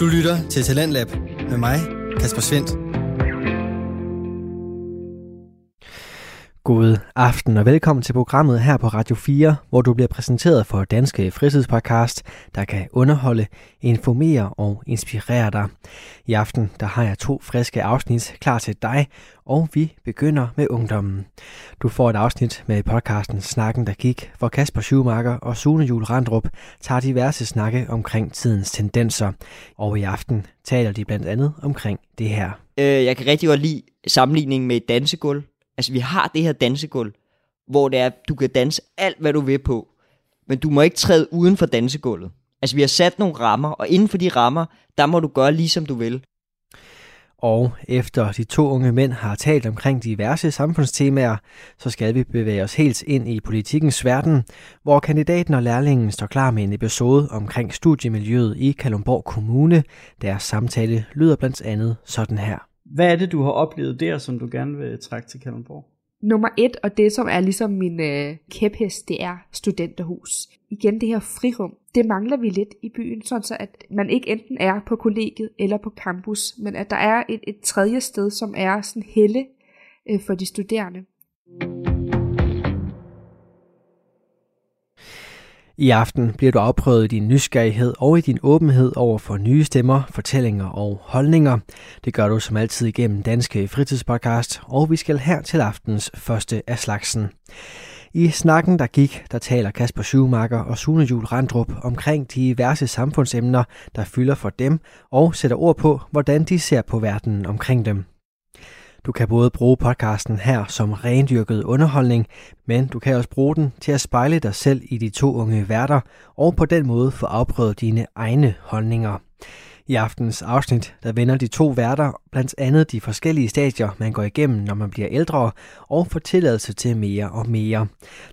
Du lytter til Talentlab med mig, Kasper Svendt. God aften og velkommen til programmet her på Radio 4, hvor du bliver præsenteret for Danske Fritidspodcast, der kan underholde, informere og inspirere dig. I aften der har jeg to friske afsnit klar til dig, og vi begynder med ungdommen. Du får et afsnit med podcasten Snakken, der gik, hvor Kasper Schumacher og Sune Jul Randrup tager diverse snakke omkring tidens tendenser. Og i aften taler de blandt andet omkring det her. Øh, jeg kan rigtig godt lide sammenligningen med et dansegulv. Altså, vi har det her dansegulv, hvor det er, du kan danse alt, hvad du vil på. Men du må ikke træde uden for dansegulvet. Altså, vi har sat nogle rammer, og inden for de rammer, der må du gøre lige som du vil. Og efter de to unge mænd har talt omkring diverse samfundstemaer, så skal vi bevæge os helt ind i politikens verden, hvor kandidaten og lærlingen står klar med en episode omkring studiemiljøet i Kalundborg Kommune. Deres samtale lyder blandt andet sådan her. Hvad er det, du har oplevet der, som du gerne vil trække til Kalundborg? Nummer et, og det som er ligesom min øh, kæphest, det er studenterhus. Igen det her frirum, det mangler vi lidt i byen, sådan så at man ikke enten er på kollegiet eller på campus, men at der er et, et tredje sted, som er sådan helle øh, for de studerende. I aften bliver du afprøvet i din nysgerrighed og i din åbenhed over for nye stemmer, fortællinger og holdninger. Det gør du som altid igennem Danske Fritidspodcast, og vi skal her til aftens første af slagsen. I snakken, der gik, der taler Kasper Schumacher og Sune Jul Randrup omkring diverse samfundsemner, der fylder for dem, og sætter ord på, hvordan de ser på verden omkring dem. Du kan både bruge podcasten her som rendyrket underholdning, men du kan også bruge den til at spejle dig selv i de to unge værter, og på den måde få afprøvet dine egne holdninger. I aftens afsnit, der vender de to værter blandt andet de forskellige stadier, man går igennem, når man bliver ældre, og får tilladelse til mere og mere.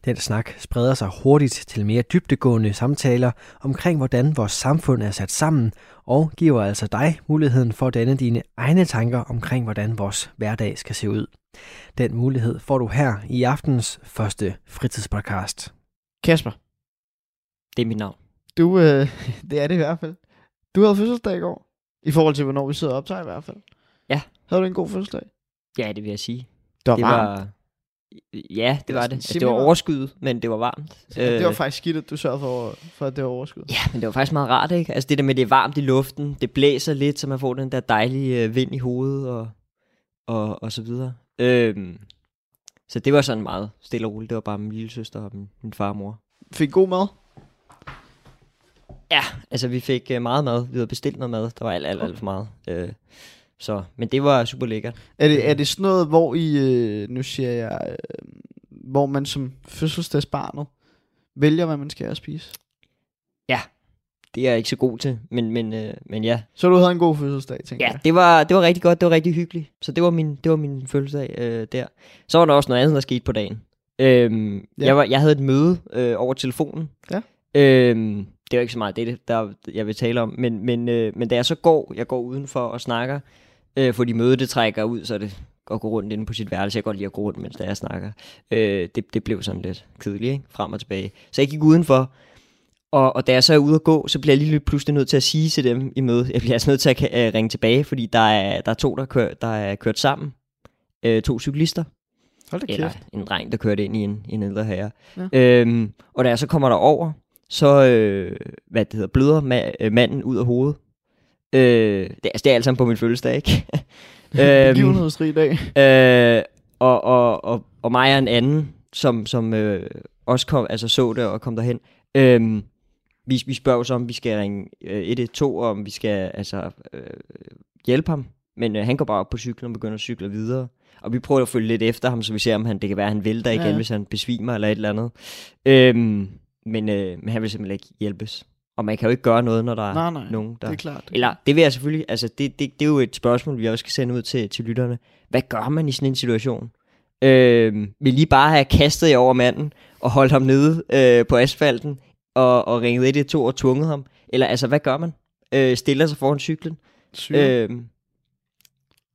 Den snak spreder sig hurtigt til mere dybtegående samtaler omkring, hvordan vores samfund er sat sammen, og giver altså dig muligheden for at danne dine egne tanker omkring, hvordan vores hverdag skal se ud. Den mulighed får du her i aftens første fritidspodcast. Kasper, Det er mit navn. du, øh, det er det i hvert fald. Du havde fødselsdag i går. I forhold til, hvornår vi sidder og optager i hvert fald. Ja. Havde du en god fødselsdag? Ja, det vil jeg sige. Det var det varmt. var... Ja, det var sådan det. Altså, det var overskyet, men det var varmt. Ja, det var faktisk skidt, at du sørgede for, for at det var overskud. Ja, men det var faktisk meget rart, ikke? Altså det der med, det er varmt i luften, det blæser lidt, så man får den der dejlige øh, vind i hovedet og, og, og så videre. Øhm, så det var sådan meget stille og roligt. Det var bare min lille søster og min, min far og mor. Fik god mad. Ja, altså vi fik øh, meget mad. Vi havde bestilt noget mad. Der var alt, alt, alt for meget. Øh, så, men det var super lækkert. Er det, er det sådan noget, hvor I, øh, nu siger jeg, øh, hvor man som fødselsdagsbarnet vælger, hvad man skal have at spise? Det er jeg ikke så god til, men, men, øh, men ja. Så du havde en god fødselsdag, tænker Ja, jeg. det var, det var rigtig godt. Det var rigtig hyggeligt. Så det var min, det var min fødselsdag øh, der. Så var der også noget andet, der skete på dagen. Øhm, Ja. ja. jeg, var, jeg havde et møde øh, over telefonen. Ja. Øhm, det var ikke så meget det, der jeg vil tale om. Men, men, øh, men da jeg så går, jeg går udenfor og snakker, øh, fordi mødet det trækker ud, så det at gå rundt inde på sit værelse. Jeg kan godt lide at gå rundt, mens jeg snakker. Øh, det, det blev sådan lidt kedeligt, ikke? Frem og tilbage. Så jeg gik udenfor, og, og da jeg så er ude at gå, så bliver jeg lige pludselig nødt til at sige til dem i mødet, jeg bliver altså nødt til at øh, ringe tilbage, fordi der er, der er to, der, kør, der er kørt sammen. Øh, to cyklister. Hold da Eller kæft. en dreng, der kørte ind i en, en ældre herre. Ja. Ja. Øhm, og da jeg så kommer derover, så øh, hvad det hedder, bløder ma- øh, manden ud af hovedet. Øh, det, altså, det er alt sammen på min fødselsdag, ikke? Øhm, Begivenhedsrig dag. Øh, og, og, og, og mig og en anden, som, som øh, også kom, altså så det og kom derhen. Øh, vi, vi spørger så, om vi skal ringe øh, 112, og om vi skal altså, øh, hjælpe ham. Men øh, han går bare op på cyklen og begynder at cykle videre. Og vi prøver at følge lidt efter ham, så vi ser, om han, det kan være, at han vælter igen, ja. hvis han besvimer eller et eller andet. Øhm, men, øh, men han vil simpelthen ikke hjælpes. Og man kan jo ikke gøre noget, når der Nej, er nej. nogen, der... Det er klart. Eller, det vil jeg selvfølgelig, altså det, det, det er jo et spørgsmål, vi også skal sende ud til, til lytterne. Hvad gør man i sådan en situation? Øh, vil lige bare have kastet jer over manden, og holdt ham nede øh, på asfalten, og, og ringet 112 og tvunget ham? Eller altså, hvad gør man? Øh, stiller sig foran cyklen? Syre. Øh,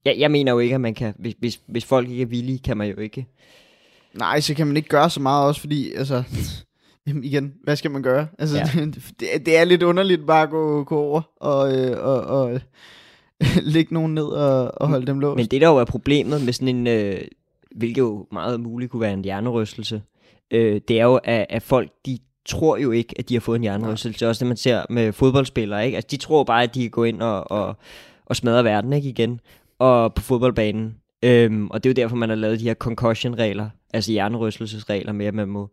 jeg, jeg mener jo ikke, at man kan, hvis, hvis, hvis folk ikke er villige, kan man jo ikke. Nej, så kan man ikke gøre så meget også, fordi altså, Jamen igen, hvad skal man gøre? Altså, Ja. ja. det, er- det er lidt underligt bare at gå, gå over og, øh, og, og lægge nogen ned og, og holde dem låst. Men det der jo er problemet med sådan en, øh, hvilket jo meget muligt kunne være en hjernerystelse, øh, det er jo, at, at folk, de tror jo ikke, at de har fået en hjernerystelse. Også det, man ser med fodboldspillere, ikke? Altså, de tror bare, at de kan gå ind og, og, og smadre verden, ikke, igen. Og på fodboldbanen. Øhm, og det er jo derfor, man har lavet de her concussion-regler, altså hjernerystelsesregler med, at man må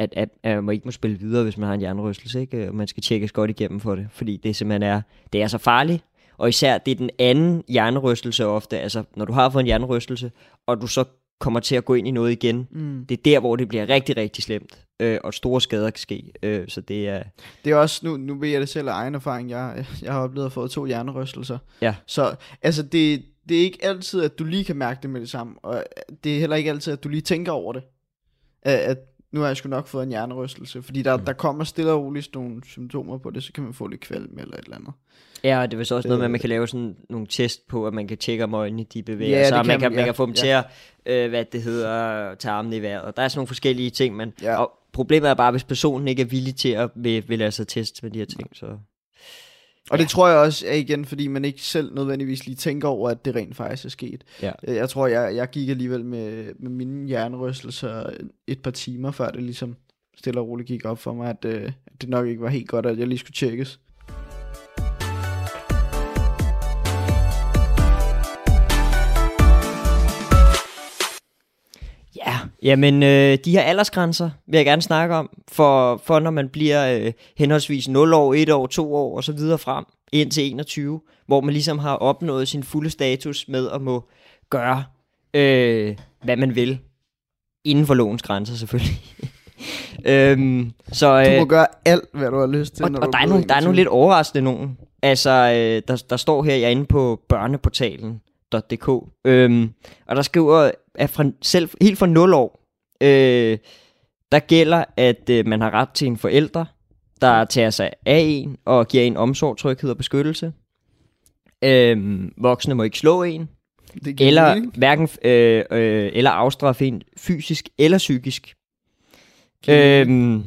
at, at, at man ikke må spille videre, hvis man har en hjernerystelse, ikke? Og man skal tjekkes godt igennem for det, fordi det simpelthen er, det er så farligt, og især det er den anden hjernerystelse ofte, altså når du har fået en hjernerystelse, og du så kommer til at gå ind i noget igen, Mm. det er der, hvor det bliver rigtig, rigtig slemt, øh, og store skader kan ske, øh, så det er, Det er også, nu, nu ved jeg det selv af egen erfaring, jeg, jeg har oplevet at få to hjernerystelser. Ja. Så altså, det, det er ikke altid, at du lige kan mærke det med det samme, og det er heller ikke altid, at du lige tænker over det. At, at nu har jeg sgu nok fået en hjernerystelse, fordi der, mm. der kommer stille og roligt nogle symptomer på det, så kan man få lidt kvalm eller et eller andet. Ja, og det er vist også noget med, at Øh. man kan lave sådan nogle test på, at man kan tjekke, om øjnene de bevæger Ja, sig, og man kan man, man ja, kan få dem ja. til at, øh, hvad det hedder, tage armene i vejret. Og der er sådan nogle forskellige ting, men Ja. og problemet er bare, hvis personen ikke er villig til at vil, vil lade sig teste med de her ting, så... Og det tror jeg også er igen, fordi man ikke selv nødvendigvis lige tænker over, at det rent faktisk er sket. Ja. Øh, Jeg tror, jeg, jeg gik alligevel med, med mine hjernerystelser et par timer, før det ligesom stille og roligt gik op for mig, at, øh, at det nok ikke var helt godt, at jeg lige skulle tjekkes. Jamen øh, de her aldersgrænser vil jeg gerne snakke om, for, for når man bliver øh, henholdsvis 0 år, 1 år, 2 år og så videre frem, indtil 21, hvor man ligesom har opnået sin fulde status med at må gøre, øh, hvad man vil, inden for lovens grænser selvfølgelig. øhm, så, Du øh, må gøre alt, hvad du har lyst til, og, når og du der, er nogle, der er 21. nogle lidt overraskende nogen. Altså, øh, der, der står her, jeg er inde på børneportalen.dk, øhm, og der skriver, at fra, selv helt fra 0 år, øh, der gælder, at øh, man har ret til en forælder, der tager sig af en og giver en omsorg, tryghed og beskyttelse. Øhm, voksne må ikke slå en, Det eller mening. hverken øh, øh, eller afstraffe en fysisk eller psykisk. Øhm,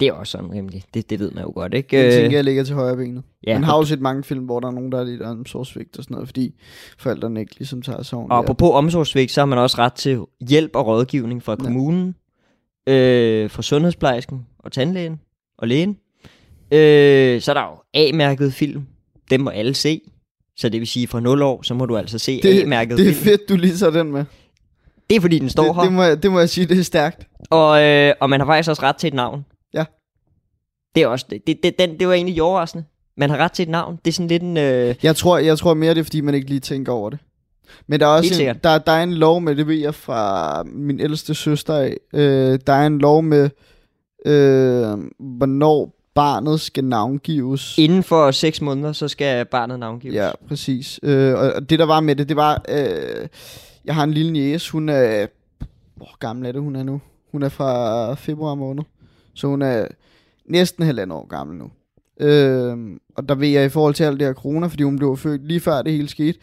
det er også sådan rimelig. Det, det ved man jo godt, ikke? Jeg Øh, tænker, jeg ligger til højre benet. ja, Man har jo set mange film, hvor der er nogen, der er lidt omsorgsvigt og sådan noget, fordi forældrene ikke ligesom tager sig og apropos omsorgsvigt, så har man også ret til hjælp og rådgivning fra Ja. kommunen, øh, fra sundhedsplejersken og tandlægen og lægen. Øh, så er der jo A-mærket film. Dem må alle se. Så det vil sige, fra 0 år, så må du altså se det, A-mærket det er film. fedt, du lige tager den med. Det er fordi, den står Det, her. det, må jeg, det må jeg sige, det er stærkt. Og, øh, og man har faktisk også ret til et navn. Det er også det. Det, det, den, det var egentlig overraskende. Man har ret til et navn. Det er sådan lidt en... Øh, Jeg tror, jeg tror mere, det er, fordi man ikke lige tænker over det. Men der er også en, der, der er en lov med, det ved jeg fra min ældste søster af. Øh, der er en lov med, øh, hvornår barnet skal navngives. inden for 6 måneder, så skal barnet navngives. Ja, præcis. Øh, og og det der var med det, det var, øh, jeg har en lille niece, hun er, hvor gammel er det, hun er nu? Hun er fra februar måned, så hun er næsten halvandet år gammel nu. Øh, og der ved jeg i forhold til alt det her corona, fordi hun blev født lige før det hele skete,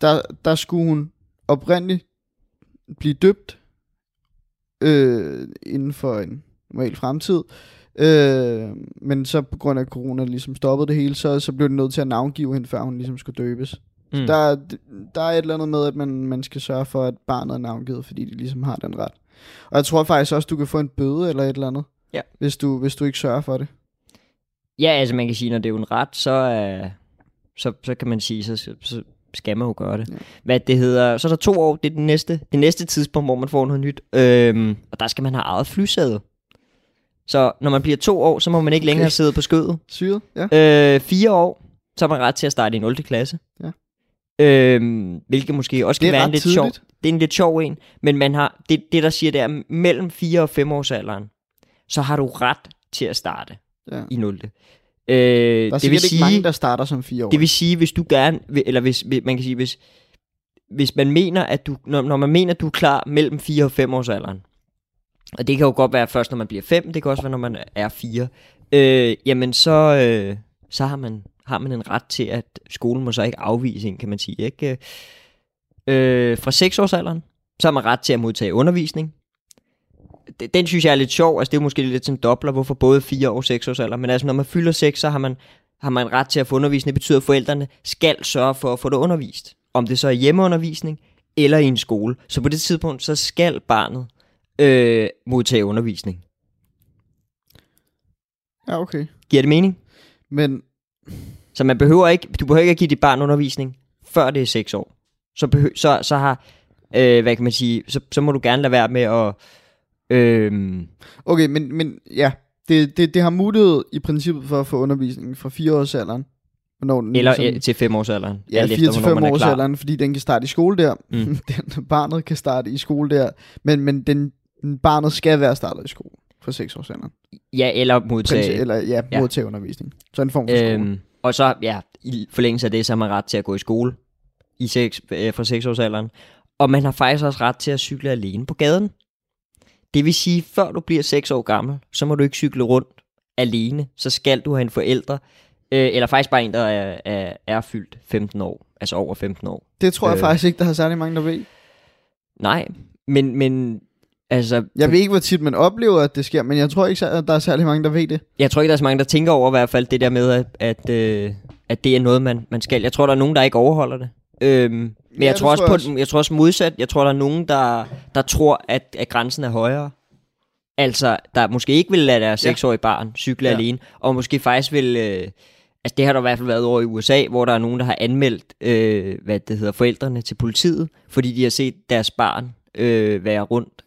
der, der skulle hun oprindeligt blive døbt øh, inden for en normal fremtid. Øh, men så på grund af corona ligesom stoppede det hele, så, så blev det nødt til at navngive hende, før hun ligesom skulle døbes. Mm. Mm. Der, er- der er et eller andet med, at man, man skal sørge for, at barnet er navngivet, fordi de ligesom har den ret. Og jeg tror faktisk også, du kan få en bøde eller et eller andet, Ja. hvis, du, hvis du ikke sørger for det. Ja, altså man kan sige, når det er en ret, så, øh, så, så kan man sige, så, så, skal man jo gøre det. Ja. Hvad det hedder, så er der to år, det er det næste, det næste tidspunkt, hvor man får noget nyt. Øhm, og der skal man have eget flysæde. Så når man bliver to år, så må man ikke længere Okay. sidde på skødet. Syret? Ja. Øh, fire år, så har man ret til at starte i 0. klasse. Ja. Øhm, hvilket måske også kan være en lidt tidligt. sjov. Det er en lidt sjov en, men man har, det, det der siger, det er mellem 4 og 5 års alderen, så har du ret til at starte ja. i 0. Øh, Der er det vil sige, ikke mange, der starter som fire år. det vil sige, hvis du gerne, eller hvis, hvis- man kan sige, hvis, hvis man mener, at du, når, når man mener, at du er klar mellem 4 og 5 års alderen, og det kan jo godt være først, når man bliver 5, det kan også være, når man er 4, øh, jamen så, øh, så har man, har man en ret til, at skolen må så ikke afvise en, kan man sige. Ikke? Øh, fra 6 års alderen, så har man ret til at modtage undervisning. Den synes jeg er lidt sjov. Altså, det er måske lidt sådan dobler, hvorfor både 4 og 6 års alder. Men altså, når man fylder 6, så har man, har man ret til at få undervisning. Det betyder, at forældrene skal sørge for at få det undervist. Om det så er hjemmeundervisning eller i en skole. Så på det tidspunkt, så skal barnet øh, modtage undervisning. Ja, okay. Giver det mening? Men Så man behøver ikke, du behøver ikke at give dit barn undervisning, før det er 6 år. Så, behø, så, så har, øh, hvad kan man sige, så, så må du gerne lade være med at, øh, Okay, men, men ja, det, det, det har mulighed i princippet for at få undervisning fra 4 års alderen. Hvornår den eller ligesom- til 5 års alderen. Ja, alt 4 efter, til hvornår 5 man er års klar. alderen, fordi den kan starte i skole der. Mm. Den, barnet kan starte i skole der, men, men den, barnet skal være startet i skole fra 6 års alderen. Ja, eller modtage. eller ja, Ja. modtage undervisning. Så en form for skole. Øhm, og så, ja, i forlængelse af det, så har man ret til at gå i skole i 6, øh, fra 6 års alderen. Og man har faktisk også ret til at cykle alene på gaden. Det vil sige, før du bliver 6 år gammel, så må du ikke cykle rundt alene. Så skal du have en forælder, øh, eller faktisk bare en, der er, er, er fyldt 15 år, altså over 15 år. Det tror jeg øh. faktisk ikke, der har særlig mange, der ved. Nej, men, men altså, Jeg ved ikke, hvor tit man oplever, at det sker, men jeg tror ikke, at der er særlig mange, der ved det. Jeg tror ikke, der er så mange, der tænker over i hvert fald det der med, at, at, øh, at det er noget, man, man skal. Jeg tror, der er nogen, der ikke overholder det. Øhm, men Ja, jeg, tror også på, jeg også. jeg tror også modsat. Jeg tror, der er nogen, der, der tror, at, at grænsen er højere. Altså, der måske ikke vil lade deres Ja. seksårige barn cykle ja. alene, og måske faktisk vil... Øh, altså, det har der i hvert fald været over i USA, hvor der er nogen, der har anmeldt, øh, hvad det hedder, forældrene til politiet, fordi de har set deres barn øh, være rundt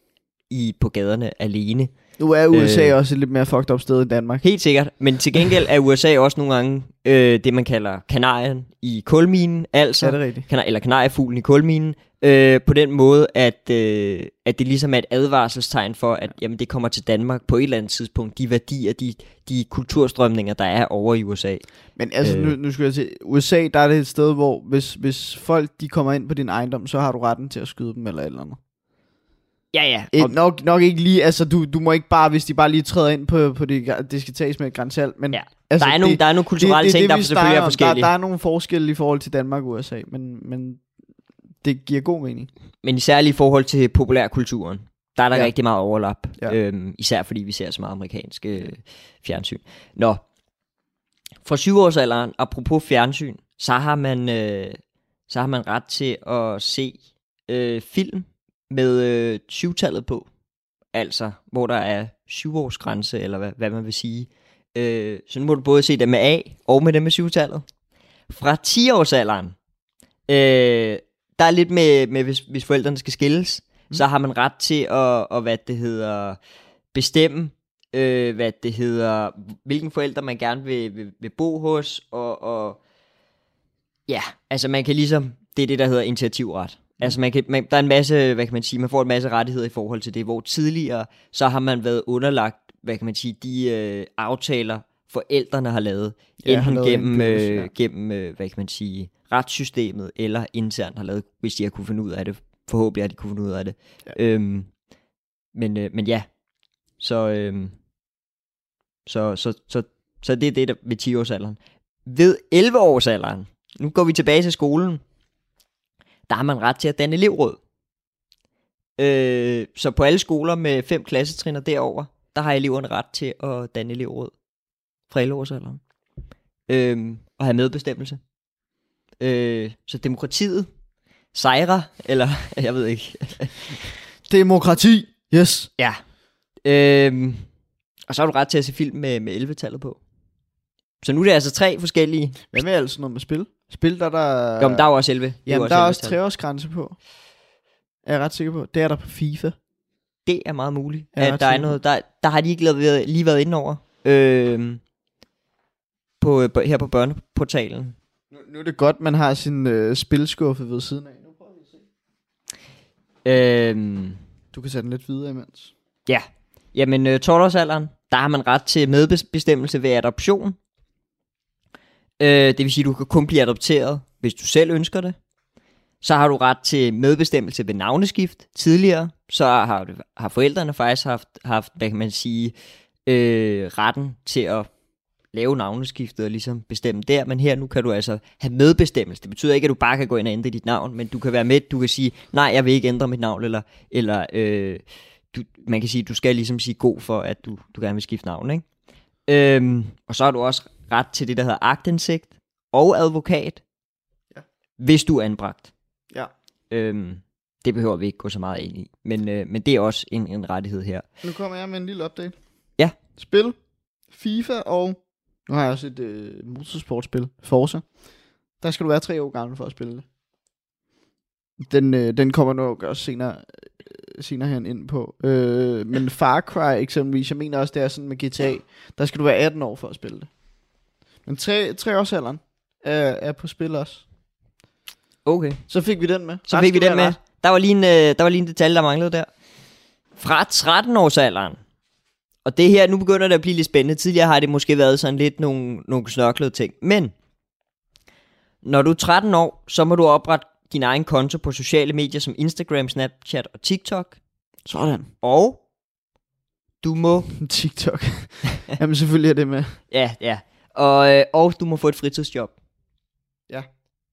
i på gaderne alene. Nu er USA Øh. også et lidt mere fucked up sted end Danmark. Helt sikkert, men til gengæld er USA også nogle gange øh, det, man kalder kanarien i kulminen, altså, Ja, det er rigtigt. kana- eller kanariefuglen i kulminen, øh, på den måde, at, øh, at det ligesom er et advarselstegn for, at jamen, det kommer til Danmark på et eller andet tidspunkt, de værdier, de, de kulturstrømninger, der er over i USA. Men altså, Øh. nu, nu skal jeg til USA, der er det et sted, hvor hvis, hvis folk de kommer ind på din ejendom, så har du retten til at skyde dem eller et eller andet. Ja, ja. Et, Og, nok, nok ikke lige, altså du, du må ikke bare, hvis de bare lige træder ind på, på det, det skal tages med et grænsalt, men Ja. altså, der, er nogle, der er nogle kulturelle ting, der vi selvfølgelig er forskellige. Der, der er nogle forskelle i forhold til Danmark og USA, men, men det giver god mening. Men især i forhold til populærkulturen, der er der Ja. rigtig meget overlap. Ja. Øhm, især fordi vi ser så meget amerikansk øh, fjernsyn. Nå, fra syvårsalderen, apropos fjernsyn, så har man, øh, så har man ret til at se øh, film med øh, syvtallet på. Altså, hvor der er syvårsgrænse, eller hvad, hvad man vil sige. Øh, så nu må du både se dem med A og med dem med syvtallet. Fra 10-årsalderen, øh, der er lidt med, med hvis, hvis forældrene skal skilles, mm. så har man ret til at, at hvad det hedder, bestemme, øh, hvad det hedder, hvilken forældre man gerne vil, vil, vil bo hos, og, og ja, altså man kan ligesom, det er det, der hedder initiativret. Altså man kan, man, der er en masse, hvad kan man sige, man får en masse rettigheder i forhold til det, hvor tidligere, så har man været underlagt, hvad kan man sige, de øh, aftaler, forældrene har lavet, Ja, ja, har enten lavet gennem, indbyrdes, øh, gennem øh, hvad kan man sige, retssystemet, eller internt har lavet, hvis de har kunne finde ud af det. Forhåbentlig har de kunne finde ud af det. Ja. Øhm, men, øh, men ja, så, øhm, så, så, så, så det er det der ved 10-årsalderen. Ved 11-årsalderen, nu går vi tilbage til skolen, der har man ret til at danne elevråd. Øh, så på alle skoler med fem klassetrin og derover, der har eleverne ret til at danne elevråd fra 11-årsalderen. Øh, og have medbestemmelse. Øh, så demokratiet sejrer, eller jeg ved ikke. Demokrati, yes. Ja. Øh, og så har du ret til at se film med, med 11-tallet på. Så nu er det altså tre forskellige. Hvad med altså noget med spil? Spil, der er der... Jo, men der er jo også 11. Det jo Jamen, der er også 11-tallet. treårsgrænse på. Er jeg ret sikker på. Det er der på FIFA. Det er meget muligt. Er at der, er noget, der, der har de ikke lavet, lige været inde over. Øh, på, på, her på børneportalen. Nu, nu er det godt, man har sin øh, spilskuffe ved siden af. Nu prøver vi at se. Øh, Du kan sætte den lidt videre imens. ja. Jamen, øh, 12-årsalderen, der har man ret til medbestemmelse ved adoption. Øh, det vil sige, at du kan kun blive adopteret, hvis du selv ønsker det. Så har du ret til medbestemmelse ved navneskift. Tidligere, så har, du, har forældrene faktisk haft, haft, hvad kan man sige, øh, retten til at lave navneskiftet og ligesom bestemme der, men her nu kan du altså have medbestemmelse. Det betyder ikke, at du bare kan gå ind og ændre dit navn, men du kan være med, du kan sige, nej, jeg vil ikke ændre mit navn, eller, eller øh, du, man kan sige, du skal ligesom sige god for, at du, du gerne vil skifte navn, ikke? Øhm, og så har du også ret til det, der hedder agtindsigt og advokat, Ja. hvis du er anbragt. Ja. Øhm, det behøver vi ikke gå så meget ind i, men, øh, men det er også en, en rettighed her. Nu kommer jeg med en lille update. Ja. Spil, FIFA og... Nu har jeg også et øh, motorsportspil, Forza. Der skal du være tre år gammel for at spille det. Den, øh, den kommer nok også senere, øh, senere hen ind på. Øh, men Far Cry eksempelvis, jeg mener også, det er sådan med GTA, der skal du være 18 år for at spille det. Men tre, tre års alderen er, er på spil også. Okay. Så fik vi den med. Så fik vi den med. Der var, lige en, øh, der var lige en detalje, der manglede der. Fra 13 års alderen. Og det her, nu begynder det at blive lidt spændende. Tidligere har det måske været sådan lidt nogle, nogle snørklede ting. Men, når du er 13 år, så må du oprette din egen konto på sociale medier som Instagram, Snapchat og TikTok. Sådan. Og du må... TikTok. Jamen selvfølgelig er det med. Ja, ja. Og, øh, og du må få et fritidsjob. Ja.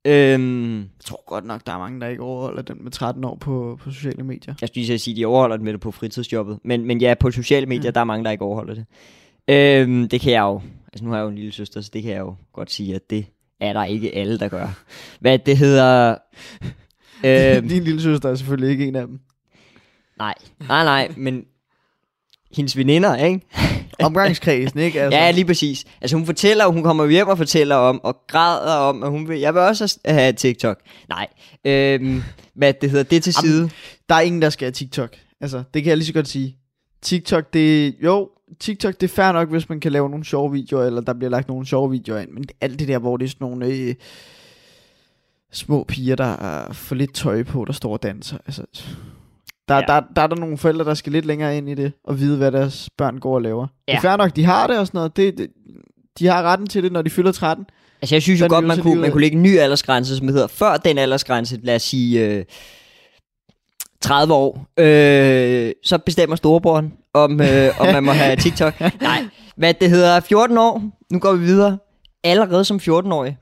Øhm, Jeg tror godt nok, der er mange, der ikke overholder den med 13 år på, på sociale medier. Jeg skulle lige sige, at de overholder det med det på fritidsjobbet. Men, men ja, på sociale medier, Mm. der er mange, der ikke overholder det. Øhm, det kan jeg jo. Altså nu har jeg jo en lille søster, så det kan jeg jo godt sige, at det er der ikke alle, der gør. Hvad det hedder... øhm, Din lille søster er selvfølgelig ikke en af dem. nej, nej, nej, men hendes veninder, ikke? Omgangskredsen, ikke? Altså, Ja, lige præcis. Altså hun fortæller, hun kommer hjem og fortæller om, og græder om, at hun vil, jeg vil også have TikTok. Nej, øhm, hvad det hedder, det til Jamen, side. Der er ingen, der skal have TikTok. Altså, det kan jeg lige så godt sige. TikTok, det jo, TikTok, det er fair nok, hvis man kan lave nogle sjove videoer, eller der bliver lagt nogle sjove videoer ind, men alt det der, hvor det er sådan nogle øh, små piger, der er for lidt tøj på, der står og danser, altså, der, Ja. der, der er der nogle forældre, der skal lidt længere ind i det, og vide, hvad deres børn går og laver. Ja. Det er fair nok, de har det og sådan noget, det, det, de har retten til det, når de fylder 13. Altså jeg synes jo godt, man kunne, man kunne lægge en ny aldersgrænse, som hedder før den aldersgrænse, lad os sige øh, 30 år, øh, så bestemmer storebroren, om, øh, om man må have TikTok. Nej, hvad det hedder 14 år, nu går vi videre. Allerede som 14-årig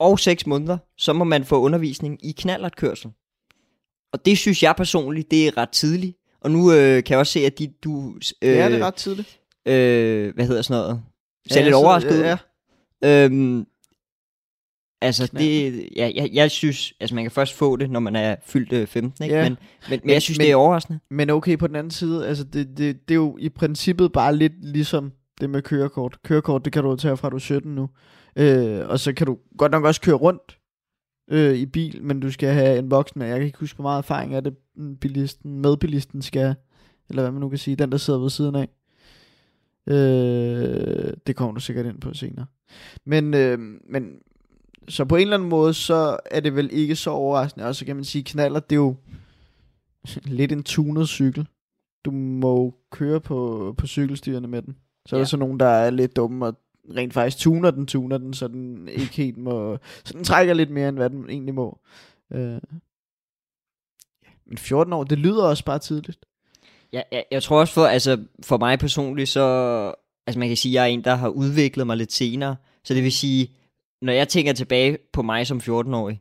og 6 måneder, så må man få undervisning i knallertkørsel. Og det synes jeg personligt, det er ret tidligt. Og nu øh, kan jeg også se, at de, du... Øh, ja, det er ret tidligt. øh, hvad hedder sådan noget? Ser Ja, lidt overrasket ud. Ja, Øhm, altså Knald. det, ja, jeg, jeg synes, altså man kan først få det, når man er fyldt øh, 15, ikke? Ja. Men, men, men jeg synes, men- det er overraskende. Men okay, på den anden side, altså det, det, det er jo i princippet bare lidt ligesom det med kørekort. Kørekort, det kan du tage fra du er 17 nu. Øh, og så kan du godt nok også køre rundt øh, i bil, men du skal have en voksen med. Jeg kan ikke huske, hvor meget erfaring er det, mm, bilisten, medbilisten skal. Eller hvad man nu kan sige, den der sidder ved siden af. Øh, det kommer du sikkert ind på senere. Men, øh, men så på en eller anden måde, så er det vel ikke så overraskende. Og så kan man sige, knaller, det er jo lidt en tunet cykel. Du må køre på, på cykelstierne med den. Så er Ja. der så nogen, der er lidt dumme og rent faktisk tuner den, tuner den, så den ikke helt må... Så den trækker lidt mere, end hvad den egentlig må. Øh. ja, Men 14 år, det lyder også bare tidligt. Ja, jeg, jeg tror også for, altså for mig personligt, så, altså man kan sige, at jeg er en, der har udviklet mig lidt senere. Så det vil sige, når jeg tænker tilbage på mig som 14-årig,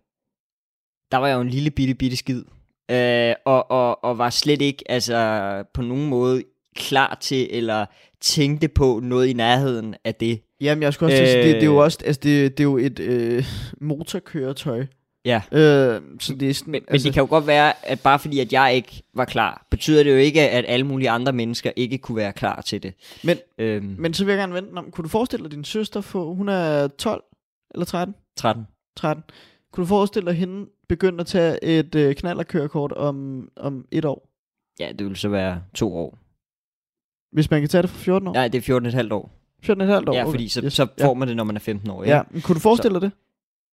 der var jeg jo en lille bitte, bitte skid. Øh, og, og, og var slet ikke altså, på nogen måde klar til, eller tænkte på noget i nærheden af det. Jamen, jeg skulle også øh... sige, det, det er jo Øh. også, altså det, det er jo et øh, motorkøretøj. Ja. Øh, så det er sådan, Men, altså, men det kan jo godt være, at bare fordi, at jeg ikke var klar, betyder det jo ikke, at alle mulige andre mennesker ikke kunne være klar til det. Men- Øhm, Men så vil jeg gerne vente om. Kunne du forestille dig din søster få, hun er 12 eller 13? 13. 13. Kunne du forestille dig hende begynde at tage et øh, knallerkørekort om, om et år? Ja, det vil så være to år. Hvis man kan tage det for 14 år? Nej, det er 14,5 år. 14 et halvt år? Ja, okay. fordi så, Yes. så ja. får man det, når man er 15 år. Ikke? Ja, men kunne du forestille dig det?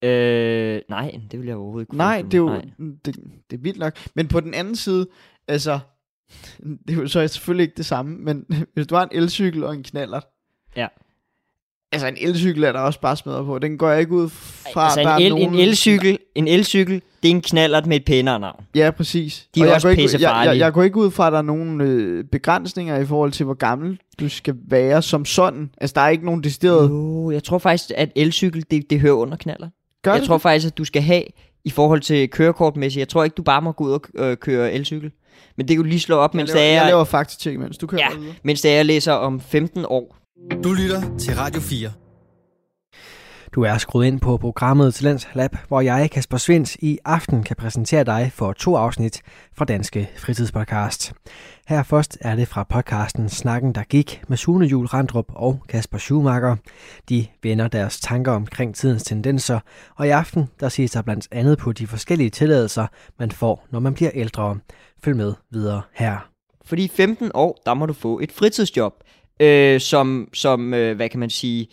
Øh, nej, det vil jeg overhovedet ikke Nej, det er jo mig. det, det er vildt nok. Men på den anden side, altså, det er jo så selvfølgelig ikke det samme, men hvis du har en elcykel og en knaller, Ja. Altså en elcykel er der også bare smadret på. Den går jeg ikke ud fra, altså, en, er el, nogen... en, elcykel, en elcykel, det er en knallert med et pænere navn. Ja, præcis. De er Og jeg også ikke, jeg, pissefarlige. jeg, jeg går ikke ud fra, at der er nogen øh, begrænsninger i forhold til, hvor gammel du skal være som sådan. Altså, der er ikke nogen decideret... Jo, jeg tror faktisk, at elcykel, det, det hører under knaller. Gør jeg det tror faktisk, at du skal have i forhold til kørekortmæssigt. Jeg tror ikke, du bare må gå ud og øh, køre elcykel. Men det kan du lige slå op, Jeg mens laver, det jeg er, laver faktatjek, mens du kører Ja. videre. mens er, jeg læser om 15 år. Du lytter til Radio 4. Du er skruet ind på programmet Talents Lab, hvor jeg, Kasper Svens, i aften kan præsentere dig for to afsnit fra Danske Fritidspodcast. Her først er det fra podcasten Snakken, der gik med Sune Jul Randrup og Kasper Schumacher. De vender deres tanker omkring tidens tendenser, og i aften der ses der blandt andet på de forskellige tilladelser, man får, når man bliver ældre. Følg med videre her. Fordi i 15 år, der må du få et fritidsjob, øh, som, som øh, hvad kan man sige,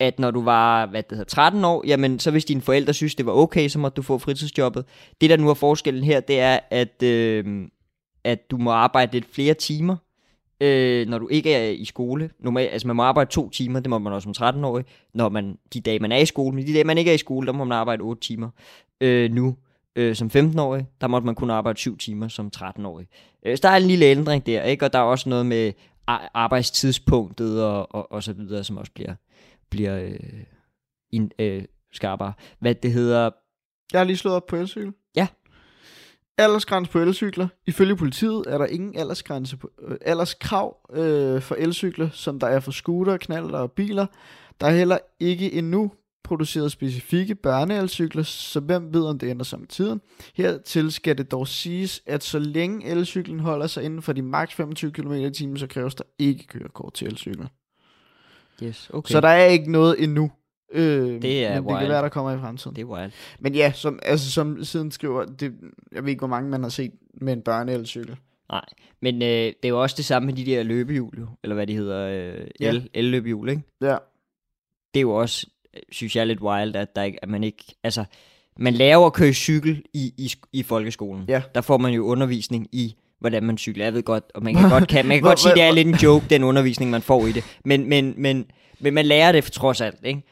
at når du var hvad det hedder, 13 år, jamen så hvis dine forældre synes, det var okay, så måtte du få fritidsjobbet. Det der nu er forskellen her, det er, at, øh, at du må arbejde lidt flere timer, øh, når du ikke er i skole. Normalt, altså man må arbejde to timer, det må man også som 13-årig, når man, de dage man er i skole. Men de dage man ikke er i skole, der må man arbejde 8 timer. Øh, nu, øh, som 15-årig, der måtte man kun arbejde 7 timer som 13-årig. Øh, så der er en lille ændring der, ikke? og der er også noget med arbejdstidspunktet og, og, og så videre, som også bliver, bliver øh, in, øh, skarpere. Hvad det hedder, Jeg har lige slået op på elcykel. Ja. Aldersgrænse på elcykler. Ifølge politiet er der ingen aldersgrænse på, øh, alderskrav øh, for elcykler, som der er for scooter, knaller og biler. Der er heller ikke endnu produceret specifikke børneelcykler, så hvem ved, om det ændrer sig med tiden. Hertil skal det dog siges, at så længe elcyklen holder sig inden for de maks 25 km i timen, så kræves der ikke kørekort til elcykler. yes, okay. Så der er ikke noget endnu. Øh, Det er men det kan wild. være, der kommer i fremtiden. det er wild. Men ja, som, altså, som siden skriver, det, jeg ved ikke, hvor mange man har set med en børneelcykel. Nej, men øh, det er jo også det samme med de der løbehjul, eller hvad de hedder, øh, Ja. el, el-løbehjul, ikke? Ja. Det er jo også, synes jeg, er lidt wild, at, der ikke, at man ikke, altså, man lærer at køre cykel i, i, i folkeskolen. Ja. Der får man jo undervisning i, hvordan man cykler. Jeg ved godt, og man kan godt, kan, man kan godt sige, hvor- det er lidt en joke, den undervisning, man får i det. Men, men, men, men man lærer det for trods alt, ikke?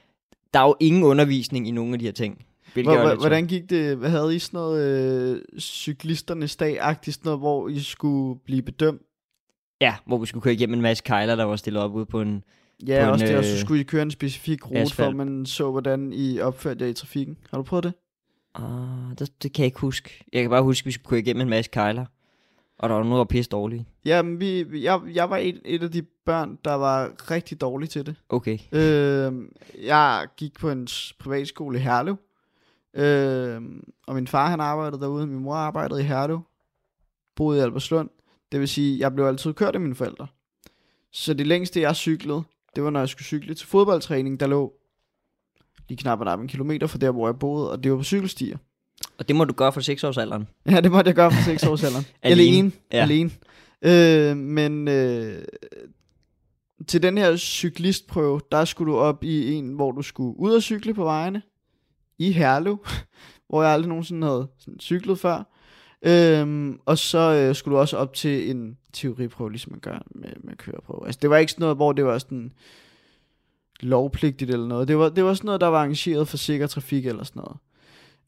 Der er jo ingen undervisning i nogen af de her ting. Hvor, hvordan gik det? Hvad havde I sådan noget øh, cyklisternes dag-agtigt, sådan noget, hvor I skulle blive bedømt? Ja, hvor vi skulle køre igennem en masse kejler, der var stillet op ude på en... Ja, På også en, det, og så øh, skulle I køre en specifik rute, asfalt. for man så, hvordan I opførte jer i trafikken. Har du prøvet det? Ah, det, det kan jeg ikke huske. Jeg kan bare huske, at vi skulle køre igennem en masse kejler. Og der var nogen, der var pisse dårlige. Ja, men vi, jeg, jeg var et, et af de børn, der var rigtig dårlig til det. Okay. Øh, jeg gik på en privatskole i Herlev. Øh, og min far han arbejdede derude, min mor arbejdede i Herlev. Boede i Alberslund. Det vil sige, jeg blev altid kørt af mine forældre. Så det længste jeg cyklede, det var når jeg skulle cykle til fodboldtræning, der lå lige knap en kilometer fra der, hvor jeg boede, og det var på cykelstier. Og det må du gøre for 6 års alderen. Ja, det måtte jeg gøre for 6 års alderen. Alene. Alene. Ja. Alene. Øh, men øh, til den her cyklistprøve, der skulle du op i en, hvor du skulle ud og cykle på vejene. I Herlev, hvor jeg aldrig nogensinde havde sådan cyklet før. Øhm, og så øh, skulle du også op til en teoriprøve, ligesom man gør med, med køreprøve. Altså, det var ikke sådan noget, hvor det var sådan lovpligtigt eller noget. Det var, det var sådan noget, der var arrangeret for sikker trafik eller sådan noget.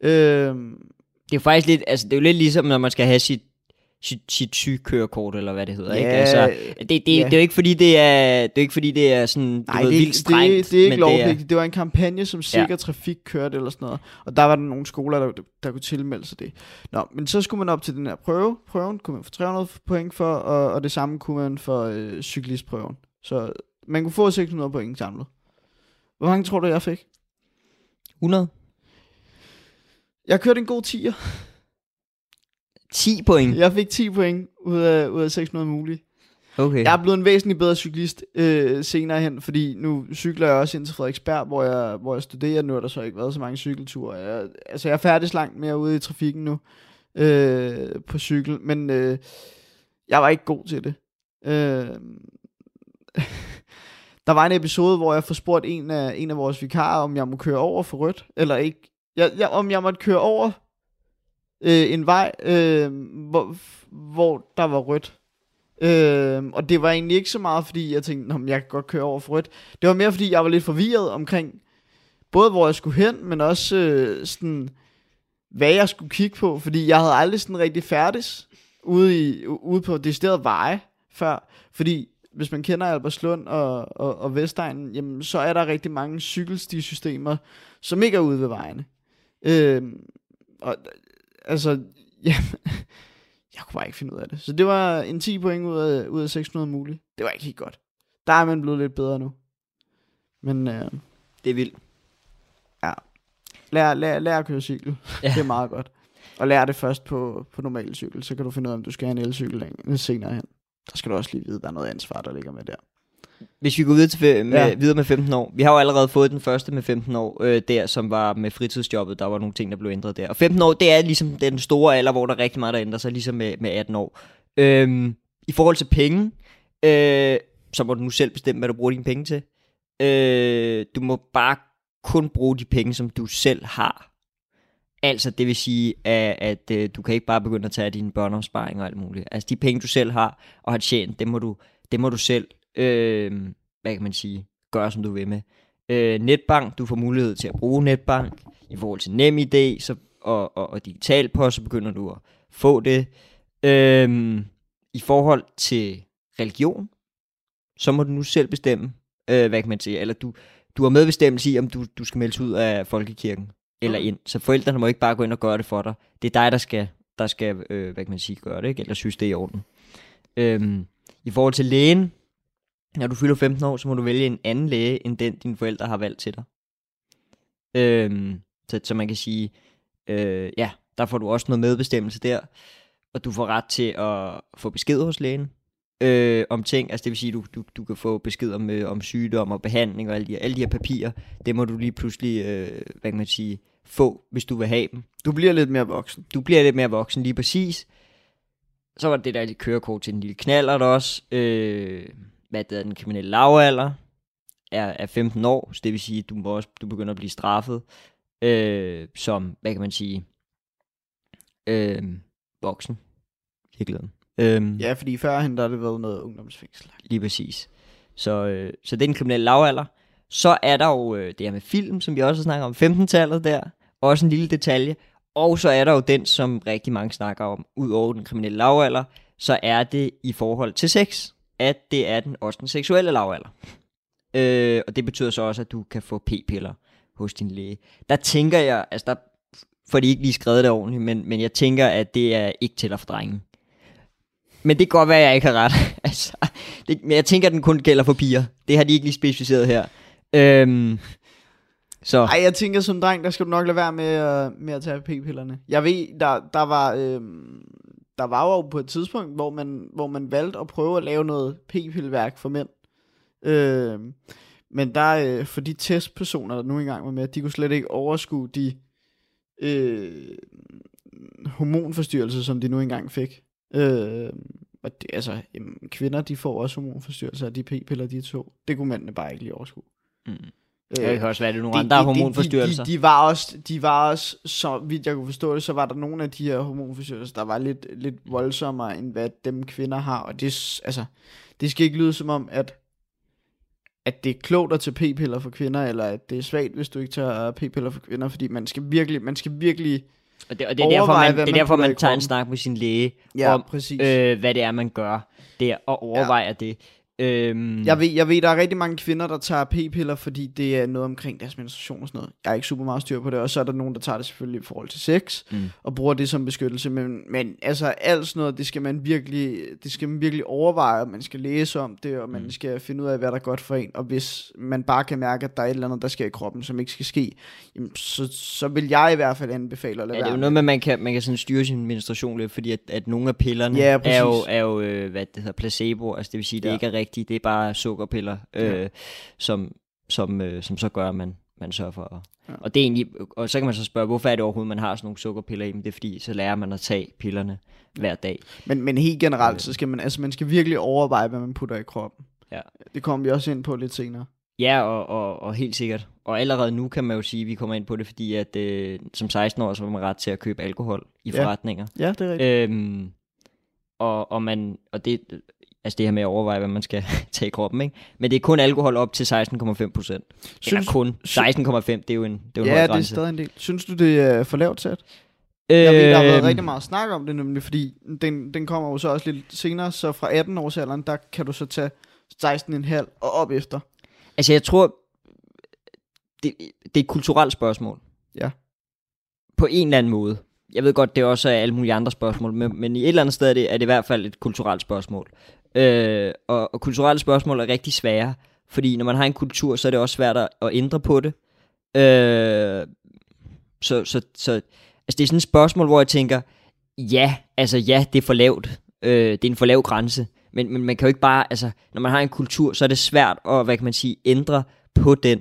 Øhm, Det er jo faktisk lidt, altså det er jo lidt ligesom, når man skal have sit, sygekørekort, eller hvad det hedder, ikke? Ja, Altså, det, det, ja. det, er jo ikke fordi, det er, det er ikke fordi, det er sådan, du Nej, ved, det, er vildt ikke- strengt. det, det er ikke lovpligtigt. Det, det var en kampagne, som sikker ja. trafik kørte eller sådan noget. Og der var der nogle skoler, der, der kunne tilmelde sig det. Nå, men så skulle man op til den her prøve. Prøven kunne man få 300 point for, og, og det samme kunne man for øh, cyklistprøven. Så man kunne få 600 point samlet. Hvor mange tror du, jeg fik? 100? Jeg kørte en god 10'er. 10 point? Jeg fik 10 point ud af, ud af 600 mulige. Okay. Jeg er blevet en væsentlig bedre cyklist øh, senere hen, fordi nu cykler jeg også ind til Frederiksberg, hvor jeg, hvor jeg studerer. Nu har der så ikke været så mange cykelture. Jeg, altså, jeg er færdig langt mere ude i trafikken nu øh, på cykel, men øh, jeg var ikke god til det. Øh, der var en episode, hvor jeg får spurgt en af, en af vores vikarer, om jeg må køre over for rødt, eller ikke. Jeg, jeg, om jeg måtte køre over øh, en vej, øh, hvor, hvor der var rødt. Øh, og det var egentlig ikke så meget, fordi jeg tænkte, om jeg kan godt køre over for rødt. Det var mere, fordi jeg var lidt forvirret omkring, både hvor jeg skulle hen, men også øh, sådan, hvad jeg skulle kigge på. Fordi jeg havde aldrig sådan rigtig færdig ude, i, ude på decideret veje før. Fordi hvis man kender Albertslund og, og, og Vestegnen, jamen, så er der rigtig mange cykelstisystemer, som ikke er ude ved vejene. Øh, og, altså, ja, jeg kunne bare ikke finde ud af det. Så det var en 10 point ud af, ud af 600 muligt. Det var ikke helt godt. Der er man blevet lidt bedre nu. Men øh, Det er vildt. lær, lær, lær at køre cykel. Ja. Ja. Det er meget godt. Og lær det først på, på normal cykel, så kan du finde ud af, om du skal have en elcykel senere hen. Der skal du også lige vide, at der er noget ansvar, der ligger med der. Hvis vi går videre, til, med, ja. Videre med 15 år. Vi har jo allerede fået den første med 15 år, øh, der som var med fritidsjobbet. Der var nogle ting, der blev ændret der. Og 15 år, det er ligesom den store alder, hvor der er rigtig meget, der ændrer sig, ligesom med, med 18 år. Øhm, I forhold til penge, øh, så må du nu selv bestemme, hvad du bruger dine penge til. Øh, du må bare kun bruge de penge, som du selv har. Altså, det vil sige, at, at øh, du kan ikke bare begynde at tage dine børneopsparing og alt muligt. Altså, de penge, du selv har og har tjent, det må du, det må du selv, øh, hvad kan man sige, gøre, som du vil med. Øh, netbank, du får mulighed til at bruge netbank. I forhold til NemID så, og, og, og digital post, så begynder du at få det. Øh, I forhold til religion, så må du nu selv bestemme, øh, hvad kan man sige, eller du, du har medbestemmelse i, om du, du skal meldes ud af folkekirken eller ind. Så forældrene må ikke bare gå ind og gøre det for dig. Det er dig, der skal, der skal øh, hvad kan man sige, gøre det, ikke? eller synes, det er i orden. Øhm, I forhold til lægen, når du fylder 15 år, så må du vælge en anden læge, end den, dine forældre har valgt til dig. Øhm, så, så man kan sige, øh, ja, der får du også noget medbestemmelse der, og du får ret til at få besked hos lægen øh, om ting, altså det vil sige, du, du, du kan få besked om, øh, om sygdom og behandling og alle de, alle de her papirer, det må du lige pludselig, øh, hvad kan man sige, få, hvis du vil have dem. Du bliver lidt mere voksen. Du bliver lidt mere voksen, lige præcis. Så var det der kørekort til den lille knaller der også. Øh, hvad det er, den kriminelle lavalder er, er 15 år, så det vil sige, at du, må også, du begynder at blive straffet øh, som, hvad kan man sige, øh, voksen. I virkeligheden. Øh, Ja, fordi førhen der har det været noget ungdomsfængsel. Lige præcis. Så, øh, så det er den kriminelle lavalder. Så er der jo øh, det her med film, som vi også snakker om, 15-tallet der. Også en lille detalje. Og så er der jo den, som rigtig mange snakker om, ud over den kriminelle lavalder, så er det i forhold til sex, at det er den også den seksuelle lavalder. Øh, og det betyder så også, at du kan få p-piller hos din læge. Der tænker jeg, altså der får de ikke lige skrevet det ordentligt, men, men jeg tænker, at det er ikke til for drenge. Men det kan godt være, at jeg ikke har ret. altså, det, men jeg tænker, at den kun gælder for piger. Det har de ikke lige specificeret her. Øhm, så Ej, jeg tænker som dreng, der skal du nok lade være med, med at tage p-pillerne. Jeg ved, der, der var... Øhm, der var jo på et tidspunkt, hvor man, hvor man valgte at prøve at lave noget p-pilleværk for mænd. Øh, men der, øh, for de testpersoner, der nu engang var med, de kunne slet ikke overskue de øh, hormonforstyrrelser, som de nu engang fik. Øh, og det, altså, jamen, kvinder, de får også hormonforstyrrelser af de p-piller, de to. Det kunne mændene bare ikke lige overskue. Mm. Øh, det kan også være, det er nogle de- andre de- hormonforstyrrelser. De, de, de, var også, de var også, så vidt jeg kunne forstå det, så var der nogle af de her hormonforstyrrelser, der var lidt, lidt voldsommere, end hvad dem kvinder har. Og det, altså, det skal ikke lyde som om, at, at det er klogt at tage p-piller for kvinder, eller at det er svagt, hvis du ikke tager p-piller for kvinder, fordi man skal virkelig, man skal virkelig, Og det, og det er derfor, man, det er man derfor, man i tager en snak med sin læge ja, om, præcis. øh, hvad det er, man gør der, og overvejer ja. det. Øhm, Jeg ved, jeg ved, der er rigtig mange kvinder, der tager p-piller, fordi det er noget omkring deres menstruation og sådan noget. Jeg er ikke super meget styr på det, og så er der nogen, der tager det selvfølgelig i forhold til sex, Mm. og bruger det som beskyttelse, men, men altså alt sådan noget, det skal man virkelig, det skal man virkelig overveje, og man skal læse om det, og man Mm. skal finde ud af, hvad der er godt for en, og hvis man bare kan mærke, at der er et eller andet, der sker i kroppen, som ikke skal ske, jamen, så, så vil jeg i hvert fald anbefale at lade Ja, det er jo noget med, at man kan, man kan sådan styre sin menstruation lidt, fordi at, at nogle af pillerne Ja, er jo, er jo øh, hvad det hedder, placebo, altså det vil sige, det Ja. ikke er rigtigt, det er bare sukkerpiller, øh, Ja. som, som, øh, som så gør, at man, man sørger for at... Ja. Og, det er egentlig, og så kan man så spørge, hvorfor er det overhovedet, man har sådan nogle sukkerpiller i, men det er fordi, så lærer man at tage pillerne hver dag. Men, men helt generelt, Øh. så skal man, altså man skal virkelig overveje, hvad man putter i kroppen. Ja. Det kommer vi også ind på lidt senere. Ja, og, og, og helt sikkert. Og allerede nu kan man jo sige, at vi kommer ind på det, fordi at øh, som 16 år, så har man ret til at købe alkohol i Ja. forretninger. Ja, det er rigtigt. Øhm, og, og, man, og det, altså det her med at overveje, hvad man skal tage i kroppen, ikke? Men det er kun alkohol op til 16,5 procent. Eller Synes- kun 16,5, det er jo en, det er jo en ja, høj det er grænse. stadig en del. Synes du, det er for lavt sat? Jeg ved, der har været rigtig meget snak om det nemlig, fordi den, den kommer jo så også lidt senere, så fra 18 års alderen, der kan du så tage 16,5 og op efter. Altså jeg tror, det, det er et kulturelt spørgsmål. Ja. På en eller anden måde. jeg ved godt, det også er alle mulige andre spørgsmål, men, men i et eller andet sted er det, er det i hvert fald et kulturelt spørgsmål. Øh, og, og kulturelle spørgsmål er rigtig svære, fordi når man har en kultur, så er det også svært at, at ændre på det. Øh, så, så, så altså det er sådan et spørgsmål, hvor jeg tænker, ja, altså ja, det er for lavt. Øh, det er en for lav grænse. Men, men man kan jo ikke bare, altså når man har en kultur, så er det svært at, hvad kan man sige, ændre på den.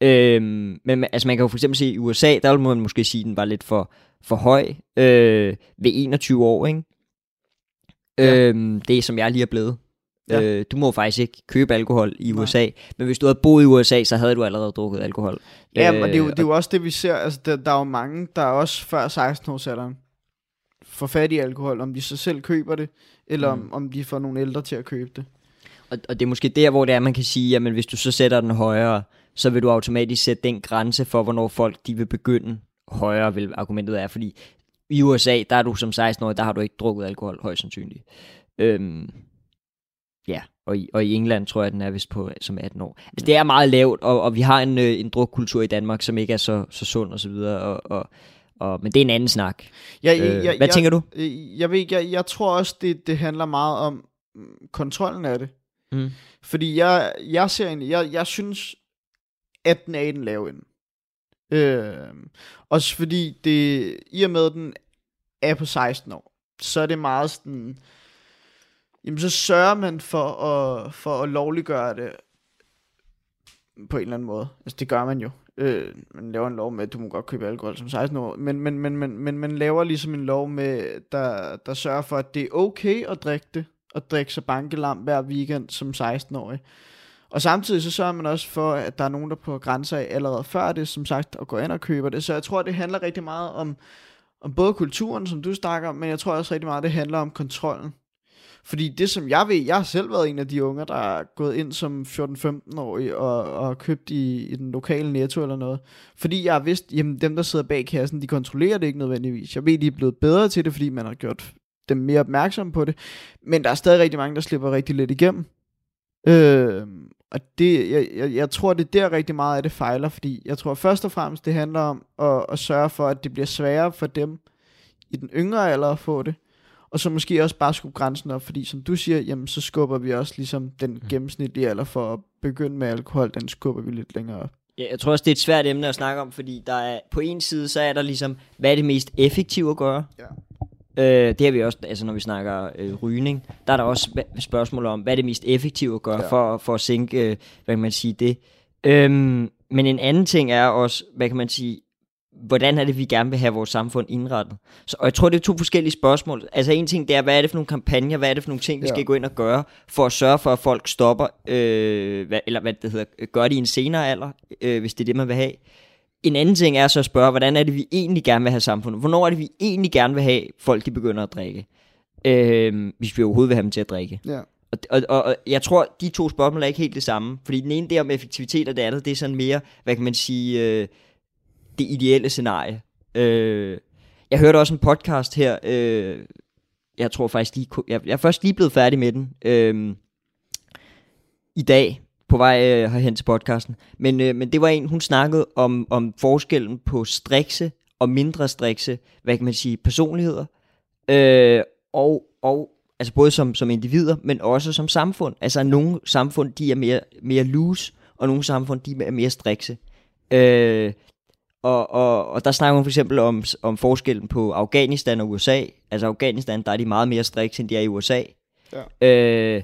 Øhm, men altså man kan jo for eksempel se i USA, der må man måske sige, at den var lidt for, for høj øh, ved 21 år, ikke? Ja. Øhm, det som jeg lige er blevet. Ja. Øh, du må faktisk ikke købe alkohol i Nej. USA, men hvis du havde boet i USA, så havde du allerede drukket alkohol. Ja, men det er, jo, øh, det er jo også det, vi ser. Altså, der, der er jo mange, der er også før 16 års alderen får fat i alkohol, om de så selv køber det, eller mm. om, om de får nogle ældre til at købe det. Og, og det er måske der, hvor det er, man kan sige, at hvis du så sætter den højere, så vil du automatisk sætte den grænse for, hvornår folk de vil begynde højere, vil argumentet er, fordi i USA, der er du som 16-årig, der har du ikke drukket alkohol, højst sandsynligt. Øhm, ja, og i, og i England tror jeg, den er vist på som 18 år. Altså, det er meget lavt, og, og vi har en, øh, en drukkultur i Danmark, som ikke er så, så sund og så videre, og, og, og, men det er en anden snak. Ja, øh, hvad jeg, tænker du? Jeg, jeg ved jeg, jeg tror også, det, det handler meget om mm, kontrollen af det. Mm. Fordi jeg, jeg ser en, jeg, jeg synes, at den er i den lave ende. Øh, også fordi det, i og med at den er på 16 år, så er det meget sådan, jamen så sørger man for at, for at lovliggøre det på en eller anden måde. Altså det gør man jo. Øh, man laver en lov med, at du må godt købe alkohol som 16 år, men, men, men, men, men man laver ligesom en lov med, der, der sørger for, at det er okay at drikke det, og drikke sig bankelam hver weekend som 16-årig. Og samtidig så sørger man også for, at der er nogen, der på grænser af allerede før det, som sagt, og går ind og køber det. Så jeg tror, det handler rigtig meget om, om både kulturen, som du snakker om, men jeg tror også rigtig meget, det handler om kontrollen. Fordi det som jeg ved, jeg har selv været en af de unge, der er gået ind som 14-15-årig og, og købt i, i den lokale netto eller noget. Fordi jeg har vidst, jamen dem der sidder bag kassen, de kontrollerer det ikke nødvendigvis. Jeg ved, de er blevet bedre til det, fordi man har gjort dem mere opmærksomme på det. Men der er stadig rigtig mange, der slipper rigtig lidt igennem. Øh, og det, jeg, jeg, jeg tror, det er der rigtig meget af det fejler, fordi jeg tror først og fremmest, det handler om at, at sørge for, at det bliver sværere for dem i den yngre alder at få det, og så måske også bare skubbe grænsen op, fordi som du siger, jamen så skubber vi også ligesom den mm. gennemsnitlige alder for at begynde med alkohol, den skubber vi lidt længere op. Ja, jeg tror også, det er et svært emne at snakke om, fordi der er, på en side, så er der ligesom, hvad er det mest effektive at gøre? Ja. Øh, det har vi også, altså når vi snakker øh, rygning, der er der også spørgsmål om, hvad er det mest effektive at gøre ja. for, for at sænke, øh, hvad kan man sige, det. Øhm, men en anden ting er også, hvad kan man sige, hvordan er det, vi gerne vil have vores samfund indrettet? Så, og jeg tror, det er to forskellige spørgsmål. Altså en ting, det er, hvad er det for nogle kampagner, hvad er det for nogle ting, vi ja. skal gå ind og gøre, for at sørge for, at folk stopper, øh, hvad, eller hvad det hedder, gør det i en senere alder, øh, hvis det er det, man vil have. En anden ting er så at spørge, hvordan er det, vi egentlig gerne vil have samfundet? Hvornår er det, vi egentlig gerne vil have folk, de begynder at drikke? Øh, hvis vi overhovedet vil have dem til at drikke. Ja. Og, og, og, og jeg tror, de to spørgsmål er ikke helt det samme. Fordi den ene, det er om effektivitet, og det andet, det er sådan mere, hvad kan man sige, øh, det ideelle scenarie. Øh, jeg hørte også en podcast her, øh, jeg tror faktisk lige, jeg, jeg er først lige blevet færdig med den, øh, i dag, på vej øh, herhen til podcasten. Men, øh, men det var en, hun snakkede om, om forskellen på strikse og mindre strikse, hvad kan man sige, personligheder. Øh, og, og altså både som, som individer, men også som samfund. Altså nogle samfund, de er mere, mere loose, og nogle samfund, de er mere strikse. Øh, og, og, og der snakker hun for eksempel om, om forskellen på Afghanistan og USA. Altså Afghanistan, der er de meget mere strikse, end de er i USA. Ja. Øh,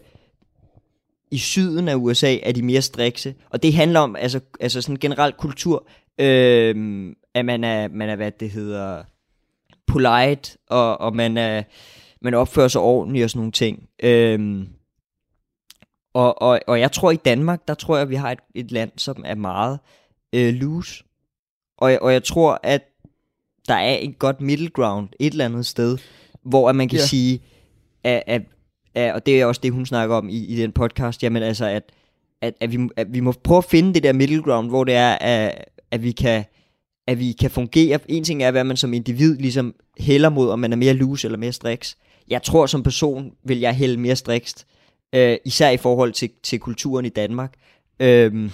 i syden af USA er de mere strikse. Og det handler om altså, altså sådan generelt kultur, øh, at man er, man er, hvad det hedder, polite, og, og man, er, man opfører sig ordentligt og sådan nogle ting. Øh, og, og, og jeg tror i Danmark, der tror jeg, at vi har et, et land, som er meget øh, loose. Og, og jeg tror, at der er et godt middle ground et eller andet sted, hvor at man kan yeah. sige, at, at er, og det er også det, hun snakker om i, i den podcast, jamen altså, at, at, at, vi, at vi må prøve at finde det der middle ground, hvor det er, at, at vi kan at vi kan fungere. En ting er, hvad man som individ ligesom hælder mod, om man er mere loose eller mere striks. Jeg tror som person vil jeg hælde mere strikst, øh, især i forhold til, til kulturen i Danmark. Øh,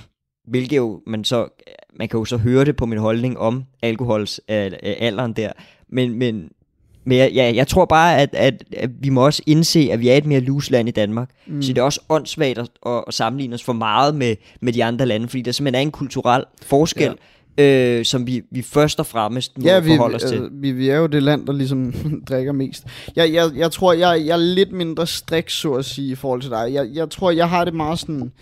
hvilket jo, man, så, man kan jo så høre det på min holdning om alkohols øh, øh, alderen der. Men, men, men jeg, ja, jeg tror bare, at, at, at vi må også indse, at vi er et mere loose land i Danmark. Mm. Så det er også åndssvagt at, at, at sammenligne os for meget med, med de andre lande, fordi der simpelthen er en kulturel forskel, ja. øh, som vi, vi først og fremmest må Ja, vi, forholde os til. altså, vi, vi er jo det land, der ligesom drikker mest. Jeg, jeg, jeg tror, jeg, jeg er lidt mindre strik, så at sige, i forhold til dig. Jeg, jeg tror, jeg har det meget sådan...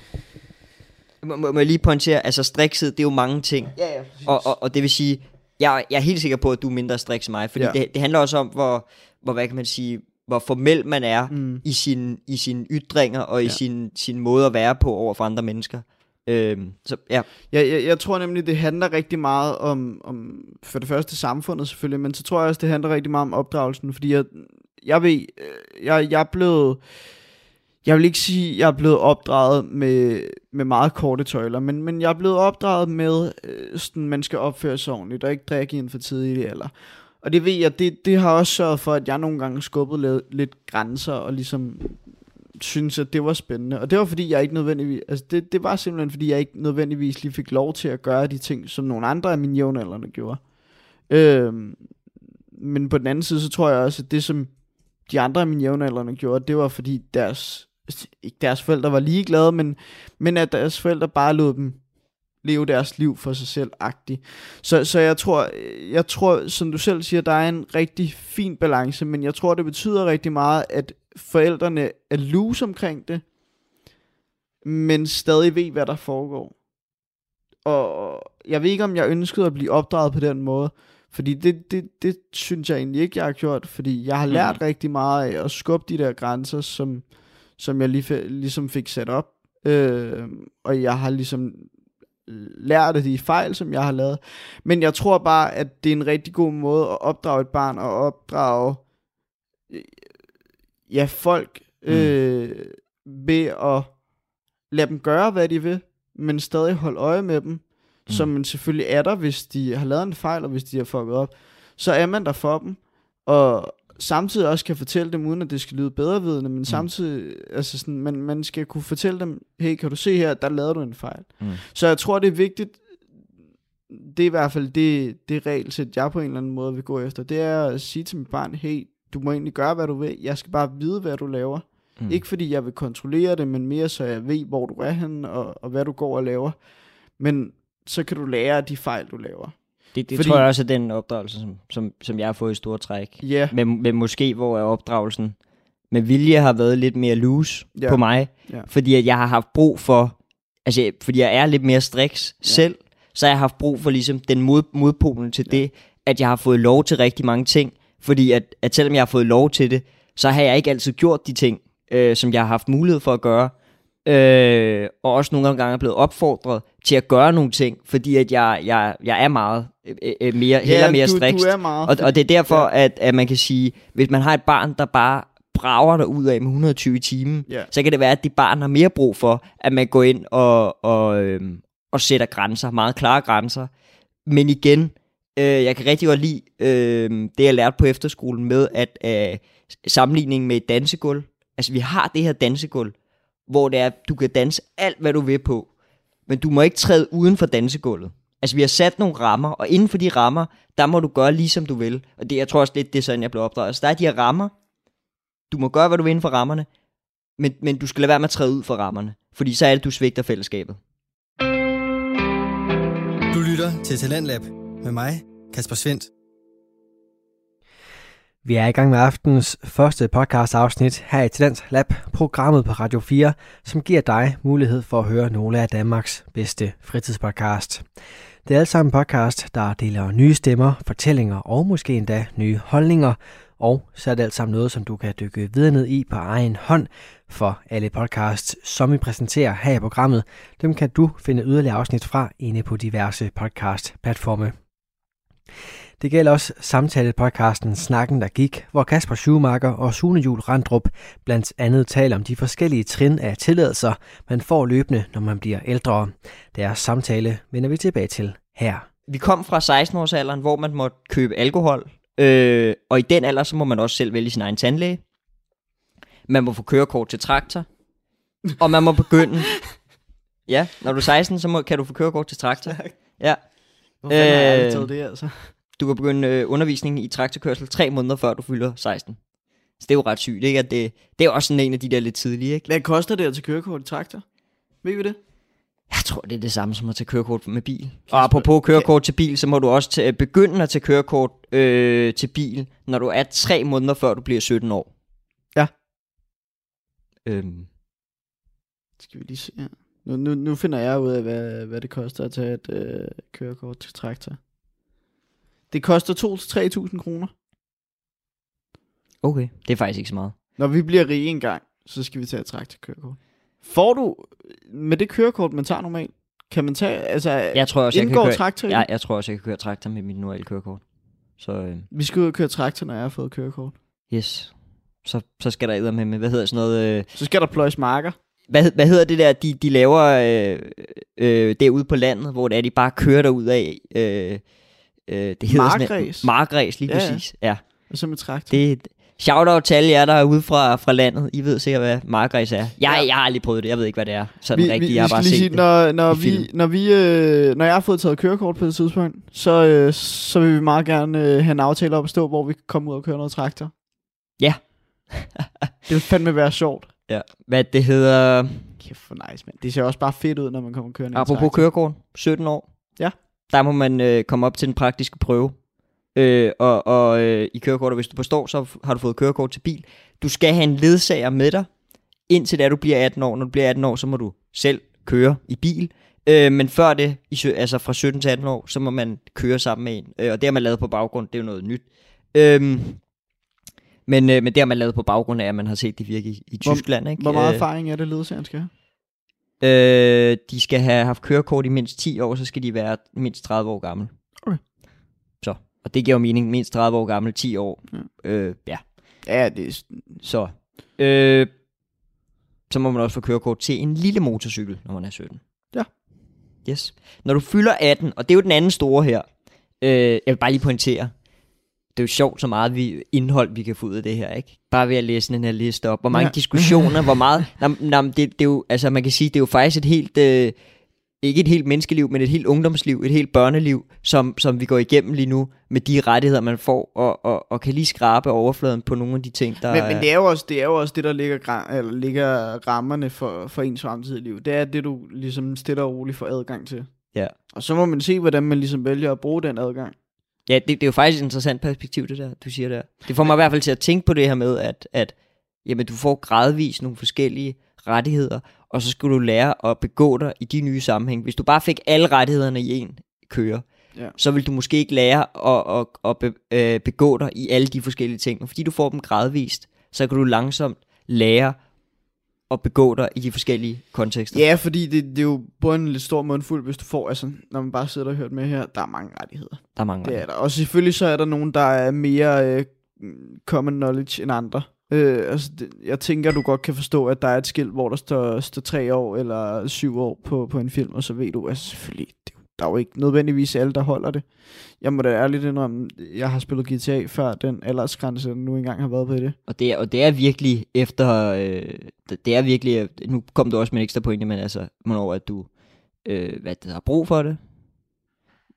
Må, må, må jeg lige pointere, altså strikset, det er jo mange ting. Ja, ja. Og, og, og det vil sige, jeg, jeg er helt sikker på, at du er mindre striks end mig, fordi Ja. ja. det, det handler også om, hvor, hvor, hvad kan man sige, hvor formel man er Mm. i, sin, i sine ytringer og i Ja. sin, sin måde at være på over for andre mennesker. Øhm, så ja, Jeg, jeg, jeg tror nemlig, det handler rigtig meget om, om, for det første samfundet selvfølgelig, men så tror jeg også, det handler rigtig meget om opdragelsen, fordi jeg, jeg ved, øh, jeg, jeg er blevet, jeg vil ikke sige, jeg er blevet opdraget med, med meget korte tøjler, men, men jeg er blevet opdraget med, øh, sådan, man skal opføre sig ordentligt, og ikke drikke i en for tidlig alder. Og det ved jeg, det, det har også sørget for, at jeg nogle gange skubbede lidt, lidt grænser, og ligesom synes, at det var spændende. Og det var fordi, jeg ikke nødvendigvis... Altså, det, det var simpelthen, fordi jeg ikke nødvendigvis lige fik lov til at gøre de ting, som nogle andre af mine jævnaldrende gjorde. Øhm, men på den anden side, så tror jeg også, at det, som de andre af mine jævnaldrende gjorde, det var fordi deres... Ikke deres forældre var ligeglade, men, men at deres forældre bare lod dem leve deres liv for sig selv agtigt. Så, så jeg tror, jeg tror, som du selv siger, der er en rigtig fin balance, men jeg tror, det betyder rigtig meget, at forældrene er loose omkring det, men stadig ved, hvad der foregår. Og jeg ved ikke, om jeg ønskede at blive opdraget på den måde, fordi det, det, det synes jeg egentlig ikke, jeg har gjort, fordi jeg har lært mm. rigtig meget af at skubbe de der grænser, som, som jeg lige, ligesom fik sat op. Øh, og jeg har ligesom lært af de fejl, som jeg har lavet. Men jeg tror bare, at det er en rigtig god måde at opdrage et barn og opdrage øh, ja, folk øh, ved at lade dem gøre, hvad de vil, men stadig holde øje med dem, mm. som man selvfølgelig er der, hvis de har lavet en fejl, og hvis de har fucket op. Så er man der for dem, og samtidig også kan fortælle dem, uden at det skal lyde bedrevidende, men mm. samtidig, altså sådan, man, man skal kunne fortælle dem, hey, kan du se her, der lavede du en fejl. Mm. Så jeg tror, det er vigtigt, det er i hvert fald det, det regelsæt, jeg på en eller anden måde vil gå efter, det er at sige til mit barn, hey, du må egentlig gøre, hvad du vil, jeg skal bare vide, hvad du laver. Mm. Ikke fordi jeg vil kontrollere det, men mere så jeg ved, hvor du er henne, og, og hvad du går og laver. Men så kan du lære af de fejl, du laver. Det, det Fordi- tror jeg også er den opdragelse, som, som, som jeg har fået i store træk. Ja, Men, men måske, hvor er opdragelsen med vilje har været lidt mere loose Ja. ja. på mig, Ja. fordi at jeg har haft brug for, altså fordi jeg er lidt mere striks ja. selv, så har jeg haft brug for ligesom den mod, modpolen til ja. det, at jeg har fået lov til rigtig mange ting, fordi at, at selvom jeg har fået lov til det, så har jeg ikke altid gjort de ting, øh, som jeg har haft mulighed for at gøre, øh, og også nogle gange er blevet opfordret til at gøre nogle ting, fordi at jeg, jeg, jeg er meget øh, øh, mere, heller mere du, striks. du er meget. Og, og det er derfor, ja. at, at man kan sige, hvis man har et barn, der bare brager der ud af med 120 i timen, Ja. så kan det være, at det barn har mere brug for, at man går ind og, og, øhm, og sætter grænser, meget klare grænser. Men igen, øh, jeg kan rigtig godt lide øh, det, jeg lærte på efterskolen med, at øh, sammenligningen med et dansegulv, altså vi har det her dansegulv, hvor det er, du kan danse alt, hvad du vil på, men du må ikke træde uden for dansegulvet. Altså vi har sat nogle rammer, og inden for de rammer, der må du gøre lige som du vil. Og det, jeg tror også lidt, det er sådan, jeg blev opdraget. Altså der er de her rammer, du må gøre, hvad du vil inden for rammerne, men, men du skal lade være med at træde ud for rammerne, fordi så er det, du svigter fællesskabet. Du lytter til Talentlab med mig, Kasper Svendt. Vi er i gang med aftens første podcast afsnit her i Talent Lab, programmet på Radio 4, som giver dig mulighed for at høre nogle af Danmarks bedste fritidspodcast. Det er alt sammen podcast, der deler nye stemmer, fortællinger og måske endda nye holdninger, og så er det alt sammen noget, som du kan dykke videre ned i på egen hånd, for alle podcasts, som vi præsenterer her i programmet, dem kan du finde yderligere afsnit fra inde på diverse podcast-platforme. Det gælder også samtale-podcasten Snakken, der gik, hvor Kasper Schumacher og Sune Jul Randrup blandt andet taler om de forskellige trin af tilladelser, man får løbende, når man bliver ældre. Deres samtale vender vi tilbage til her. Vi kom fra 16-årsalderen, hvor man måtte købe alkohol, øh, og i den alder, så må man også selv vælge sin egen tandlæge. Man må få kørekort til traktor, og man må begynde... Ja, når du er 16, så må, kan du få kørekort til traktor. Ja, Hvorfor øh... har jeg aldrig Øh, taget det, altså? Du kan begynde øh, undervisning i traktorkørsel tre måneder før du fylder 16. Så det er jo ret sygt, ikke? At det, det er også sådan en af de der lidt tidlige, ikke? Hvad koster det at tage kørekort i traktor? Ved vi det? Jeg tror, det er det samme som at tage kørekort med bil. Og apropos kørekort til bil, så må du også tage, begynde at tage kørekort øh, til bil, når du er tre måneder før du bliver 17 år. Ja. Øhm, Skal vi lige se her. Nu, nu, nu finder jeg ud af, hvad, hvad det koster at tage et øh, kørekort til traktor. Det koster 2-3.000 kroner. okay, det er faktisk ikke så meget. Når vi bliver rige en gang, så skal vi tage et traktorkørekort. Får du, med det kørekort, man tager normalt, kan man tage, altså, Jeg tror også, jeg kan indgår køre, traktor i ja, jeg tror også, jeg kan køre traktor med mit normale kørekort. Så øh, Vi skal ud og køre traktor, når jeg har fået kørekort. yes, så, så skal der med, med, hvad hedder sådan noget... Øh, Så skal der pløjes marker. hvad, hvad hedder det der, de, de laver øh, øh, derude på landet, hvor det er, de bare kører derud af... Øh, øh, det hedder sådan- Markræs. Markræs, lige Ja, præcis. Ja, Og så med traktor. det Shout-out til alle jer, der er ude fra, fra landet. I ved sikkert, hvad markgræs er. Jeg, Ja. jeg har aldrig prøvet det. Jeg ved ikke, hvad det er. Sådan vi, rigtigt. vi, jeg har bare set sige, det. når, når, vi, film. når, vi, øh, når jeg har fået taget kørekort på et tidspunkt, så, øh, så vil vi meget gerne øh, have en aftale op at stå, hvor vi kan komme ud og køre noget traktor. Ja. det vil fandme være sjovt. Ja. Hvad det hedder... Kæft for nice, mand. Det ser også bare fedt ud, når man kommer kørende Apropos kørekort. 17 år. Ja. Der må man øh, komme op til den praktiske prøve. Øh, og og øh, i kørekort, og hvis du forstår, så har du fået kørekort til bil. Du skal have en ledsager med dig, indtil da du bliver 18 år. Når du bliver 18 år, så må du selv køre i bil. Øh, men før det, i, altså fra 17 til 18 år, så må man køre sammen med en. Øh, og det har man lavet på baggrund, det er jo noget nyt. Øhm, men, øh, men det har man lavet på baggrund af, at man har set det virke i, i Hvor- Tyskland. Ikke? Hvor meget Øh, erfaring er det, ledsageren skal have? Øh, de skal have haft kørekort i mindst 10 år, så skal de være mindst 30 år gammel. Okay. Så, og det giver jo mening, mindst 30 år gammel, 10 år. Ja. Øh, ja, Ja, det er... så. Øh, så må man også få kørekort til en lille motorcykel, når man er 17. Ja. Yes. Når du fylder 18, og det er jo den anden store her, øh, jeg vil bare lige pointere, det er jo sjovt, så meget vi, indhold, vi kan få ud af det her, ikke? Bare ved at læse den her liste op. Hvor mange Ja. diskussioner, hvor meget... Nam, nam, det, det, er jo, altså man kan sige, det er jo faktisk et helt... Øh, ikke et helt menneskeliv, men et helt ungdomsliv, et helt børneliv, som, som vi går igennem lige nu, med de rettigheder, man får, og, og, og kan lige skrabe overfladen på nogle af de ting, der Men, men det, er jo også, det er jo også det, der ligger, eller ligger rammerne for, for ens fremtidige liv. Det er det, du ligesom stille og roligt får adgang til. Ja. Og så må man se, hvordan man ligesom vælger at bruge den adgang. Ja, det, det er jo faktisk et interessant perspektiv, det der, du siger der. Det får mig i hvert fald til at tænke på det her med, at, at jamen, du får gradvist nogle forskellige rettigheder, og så skal du lære at begå dig i de nye sammenhæng. Hvis du bare fik alle rettighederne i en køre, Ja. så vil du måske ikke lære at, at, at be, øh, begå dig i alle de forskellige ting. Og fordi du får dem gradvist, så kan du langsomt lære at begå dig i de forskellige kontekster. Ja, fordi det, det er jo både en lidt stor mundfuld, hvis du får, altså, når man bare sidder og hørt med her, der er mange rettigheder. Der er mange Det er der. Og selvfølgelig så er der nogen, der er mere øh, common knowledge end andre. Øh, altså, det, jeg tænker, du godt kan forstå, at der er et skilt, hvor der står, står tre år eller syv år på, på en film, og så ved du, altså selvfølgelig, der er jo ikke nødvendigvis alle, der holder det. Jeg må da ærligt indrømme, jeg har spillet GTA før den aldersgrænse, der nu engang har været på det. Og det er, og det er virkelig efter, øh, det- er virkelig, nu kom du også med en ekstra pointe, men altså, hvornår at du, øh, hvad det har brug for det,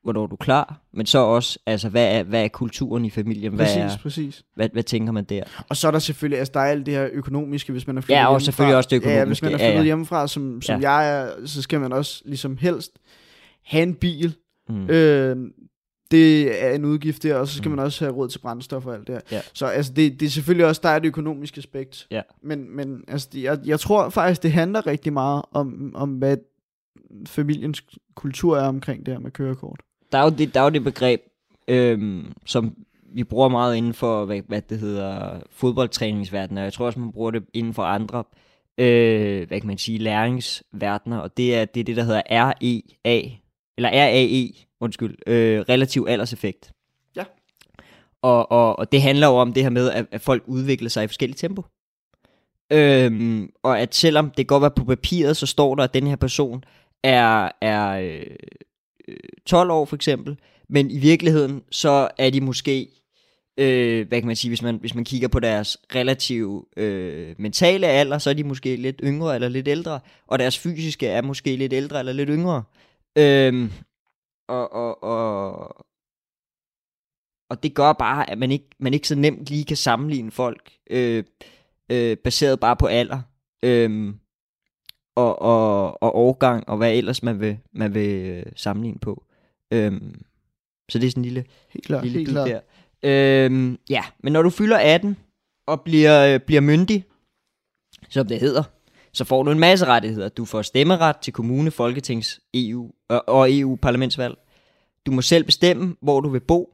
hvornår du er klar, men så også, altså, hvad er, hvad er kulturen i familien, hvad, Præcis, er, præcis. hvad, hvad tænker man der? Og så er der selvfølgelig, altså der er alt det her økonomiske, hvis man er flyttet Ja, og hjemmefra. selvfølgelig også det Ja, hvis økonomiske, man er ja, flyttet ja. hjemmefra, som, som Ja. jeg er, så skal man også ligesom helst have en bil. Mm. Øh, det er en udgift der, og så skal Mm. man også have råd til brændstof og alt det her. Ja. Så altså, det, det er selvfølgelig også, der er det økonomiske aspekt. Ja. Men, men altså, det, jeg, jeg tror faktisk, det handler rigtig meget om, om hvad familiens kultur er omkring det her med kørekort. Der er jo det, der er jo det begreb, øhm, som vi bruger meget inden for, hvad, hvad det hedder, fodboldtræningsverdenen, og jeg tror også, man bruger det inden for andre, øh, hvad kan man sige, læringsverdener, og det er det, er det der hedder REA, eller RAE, undskyld, øh, relativ alderseffekt. Ja. Og, og, og det handler jo om det her med, at, at folk udvikler sig i forskellige tempo. Øhm, og at selvom det godt være på papiret, så står der, at den her person er, er øh, øh, 12 år for eksempel, men i virkeligheden, så er de måske Øh, hvad kan man sige, hvis man, hvis man kigger på deres relative øh, mentale alder, så er de måske lidt yngre eller lidt ældre, og deres fysiske er måske lidt ældre eller lidt yngre. Øh, og, og, og, og det gør bare, at man ikke, man ikke så nemt lige kan sammenligne folk, øh, øh, baseret bare på alder. Øh, og, og, og årgang, og hvad ellers man vil, man vil øh, sammenligne på. Øhm, så det er sådan en lille, Helt klart, lille helt bid klart. der. Øhm, ja, men når du fylder 18 og bliver, øh, bliver myndig, som det hedder, så får du en masse rettigheder. Du får stemmeret til kommune, folketings, EU og, EU-parlamentsvalg. Du må selv bestemme, hvor du vil bo.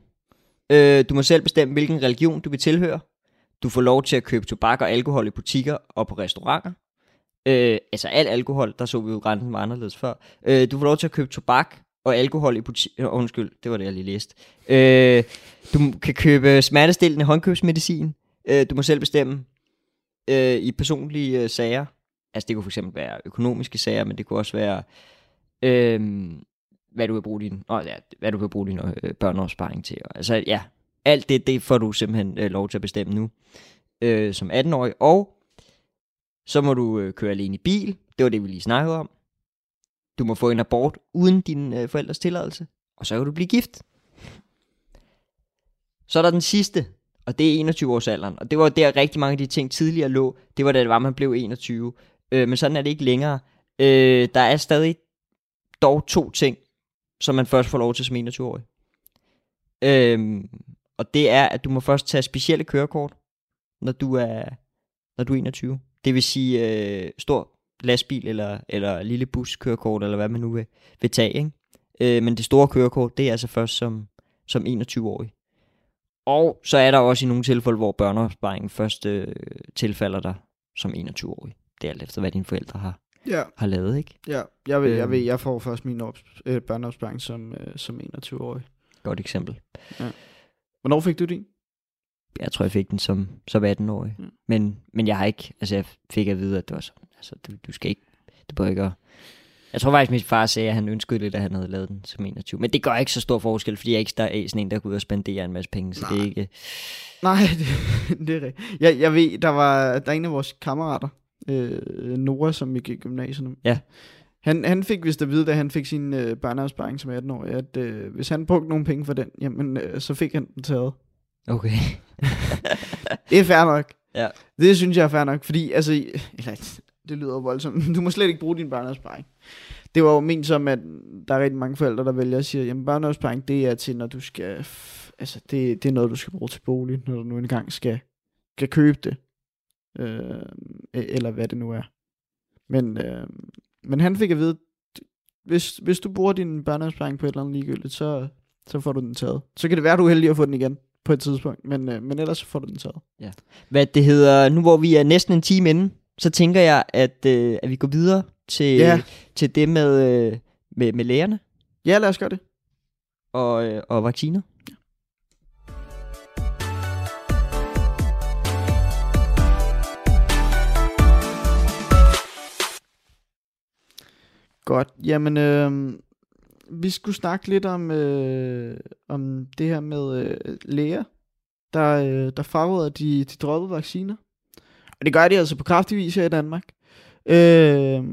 Øh, du må selv bestemme, hvilken religion du vil tilhøre. Du får lov til at købe tobak og alkohol i butikker og på restauranter. Øh, altså al alkohol, der så vi jo grænsen var anderledes før. Øh, du får lov til at købe tobak og alkohol i butikker. Undskyld, det var det, jeg lige læste. Øh, du kan købe smertestillende håndkøbsmedicin. Øh, du må selv bestemme øh, i personlige øh, sager. Altså det kunne eksempel være økonomiske sager, men det kunne også være, øh, hvad du vil bruge din, oh, ja, hvad du vil bruge din øh, børneopsparing til. Altså ja, alt det, det får du simpelthen øh, lov til at bestemme nu øh, som 18-årig. Og så må du øh, køre alene i bil. Det var det, vi lige snakkede om. Du må få en abort uden din øh, forældres tilladelse. Og så kan du blive gift. Så er der den sidste, og det er 21-årsalderen. Og det var der rigtig mange af de ting tidligere lå. Det var da det var, man blev 21. Øh, men sådan er det ikke længere. Øh, der er stadig dog to ting, som man først får lov til som 21-årig. Øh, og det er, at du må først tage specielle kørekort, når du er, når du er 21. Det vil sige øh, stor lastbil eller, eller lille buskørekort, eller hvad man nu vil, vil tage. Ikke? Øh, men det store kørekort, det er altså først som, som 21-årig. Og så er der også i nogle tilfælde, hvor børneopsparingen først øh, tilfalder dig som 21-årig. Det er alt efter, hvad dine forældre har, Ja, har lavet, ikke? ja. Jeg, ved, jeg, Øhm. ved, jeg får først min ops- øh, børneopsparing som, øh, som 21-årig. Godt eksempel. Hvornår fik du din? Jeg tror, jeg fik den som, som 18-årig. Mm. Men, men jeg har ikke, altså jeg fik at vide, at det var sådan, altså du, du skal ikke, det bør ikke at, jeg tror faktisk, min far sagde, at han ønskede lidt, at han havde lavet den som 21. Men det gør ikke så stor forskel, fordi jeg er ikke der er sådan en, der går ud og spenderer en masse penge, så det er Nej. ikke, Nej, det, det er rigtigt. Jeg, jeg ved, der var der er en af vores kammerater, øh, Nora, som vi gik i gymnasiet. Ja. Han, han fik vist at vide, da han fik sin øh, børneopsparing som 18-årig, at øh, hvis han brugte nogle penge for den, jamen, øh, så fik han den taget. okay. Det er fair nok. Ja. Det synes jeg er fair nok, fordi, altså, eller, det lyder voldsomt, du må slet ikke bruge din børneopsparing. Det var jo ment som, at der er rigtig mange forældre, der vælger at sige, jamen børneopsparing, det er til, når du skal, altså, det, det er noget, du skal bruge til bolig, når du nu engang skal, skal købe det. Øh, eller hvad det nu er. Men, øh, men han fik at vide, hvis, hvis du bruger din børneopsparing på et eller andet ligegyldigt, så, så får du den taget. Så kan det være, du er heldig at få den igen på et tidspunkt, men, øh, men ellers så får du den taget. Hvad det hedder, nu hvor vi er næsten en time inde, så tænker jeg, at, øh, at vi går videre til, Ja. til det med, øh, med, med lægerne Ja, lad os gøre det. og, øh, og vacciner. Godt. Jamen, øh, vi skulle snakke lidt om, øh, om det her med øh, læger, der, øh, der fraråder de, de droppede vacciner. Og det gør de altså på kraftig vis her i Danmark. Øh,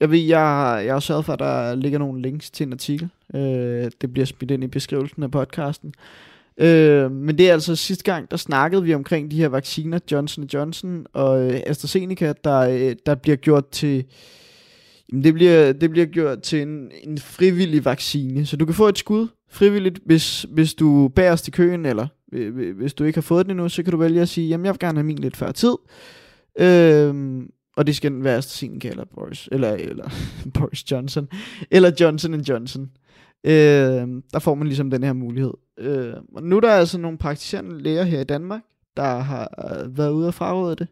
jeg ved, jeg, jeg har sørget for, at der ligger nogle links til en artikel. Øh, det bliver smidt ind i beskrivelsen af podcasten. Øh, men det er altså sidste gang, der snakkede vi omkring de her vacciner, Johnson Johnson og øh, AstraZeneca, der, øh, der bliver gjort til Jamen, det bliver, det bliver gjort til en, en frivillig vaccine. Så du kan få et skud frivilligt, hvis, hvis du bærer til køen, eller hvis du ikke har fået den endnu, så kan du vælge at sige, jamen jeg vil gerne have min lidt før tid. Øhm, og det skal den være AstraZeneca eller Boris, eller, eller Boris Johnson, eller Johnson Johnson. Øhm, der får man ligesom den her mulighed. Øhm, og nu er der altså nogle praktiserende læger her i Danmark, der har øh, været ude og fraråde det.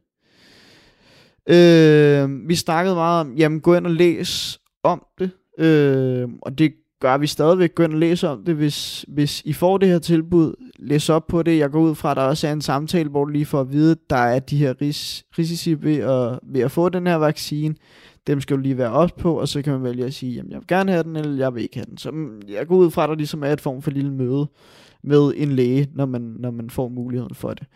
Øh, vi snakkede meget om, jamen gå ind og læs om det, øh, og det gør vi stadigvæk. Gå ind og læs om det, hvis, hvis I får det her tilbud. Læs op på det. Jeg går ud fra, at der også er en samtale, hvor du lige får at vide, at der er de her ris- risici ved at, ved at få den her vaccine. Dem skal du lige være op på, og så kan man vælge at sige, jamen jeg vil gerne have den, eller jeg vil ikke have den. Så mm, jeg går ud fra, at der ligesom er et form for lille møde med en læge, når man, når man får muligheden for det.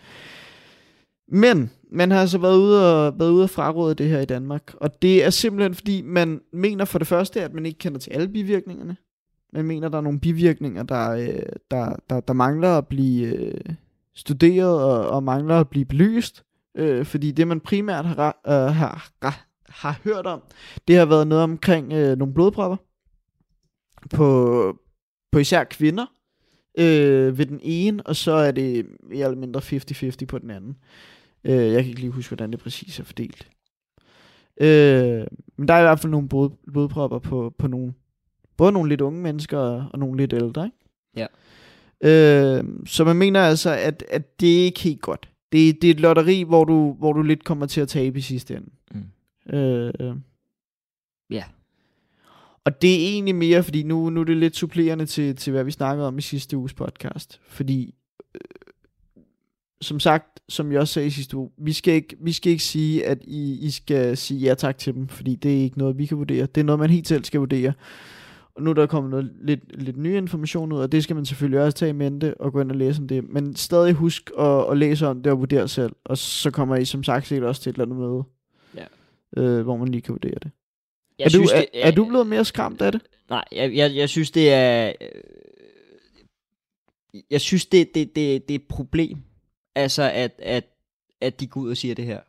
Men man har altså været ude og, været ude og fraråde det her i Danmark, og det er simpelthen fordi, man mener for det første, at man ikke kender til alle bivirkningerne. Man mener, der er nogle bivirkninger, der, øh, der, der, der mangler at blive øh, studeret og, og mangler at blive belyst. Øh, fordi det, man primært har, øh, har, har, har hørt om, det har været noget omkring øh, nogle blodpropper på, på især kvinder øh, ved den ene, og så er det mere eller mindre 50-50 på den anden. Øh, jeg kan ikke lige huske, hvordan det præcis er fordelt. Øh, men der er i hvert fald nogle blod, blodpropper på, på nogle, både nogle lidt unge mennesker og, og nogle lidt ældre. Ikke? Ja. Øh, så man mener altså, at, at det er ikke helt godt. Det, det er et lotteri, hvor du, hvor du lidt kommer til at tabe i sidste ende. Mm. Øh, Ja. og det er egentlig mere, fordi nu, nu er det lidt supplerende til, til, hvad vi snakkede om i sidste uges podcast. Fordi, øh, som sagt, som jeg også sagde i sidste uge, vi skal ikke, vi skal ikke sige, at I, I skal sige ja tak til dem, fordi det er ikke noget, vi kan vurdere. Det er noget, man helt selv skal vurdere. Og nu er der kommet noget, lidt, lidt ny information ud, og det skal man selvfølgelig også tage i mente og gå ind og læse om det. Men stadig husk at, at læse om det og vurdere selv, og så kommer I som sagt sikkert også til et eller andet møde, Ja. øh, hvor man lige kan vurdere det. Jeg er, synes, du, er, det, er du blevet mere skræmt af det? Nej, jeg, jeg, jeg synes, det er... øh, Jeg synes, det, det, det, det er et problem. Altså, at, at, at de går ud og siger det her.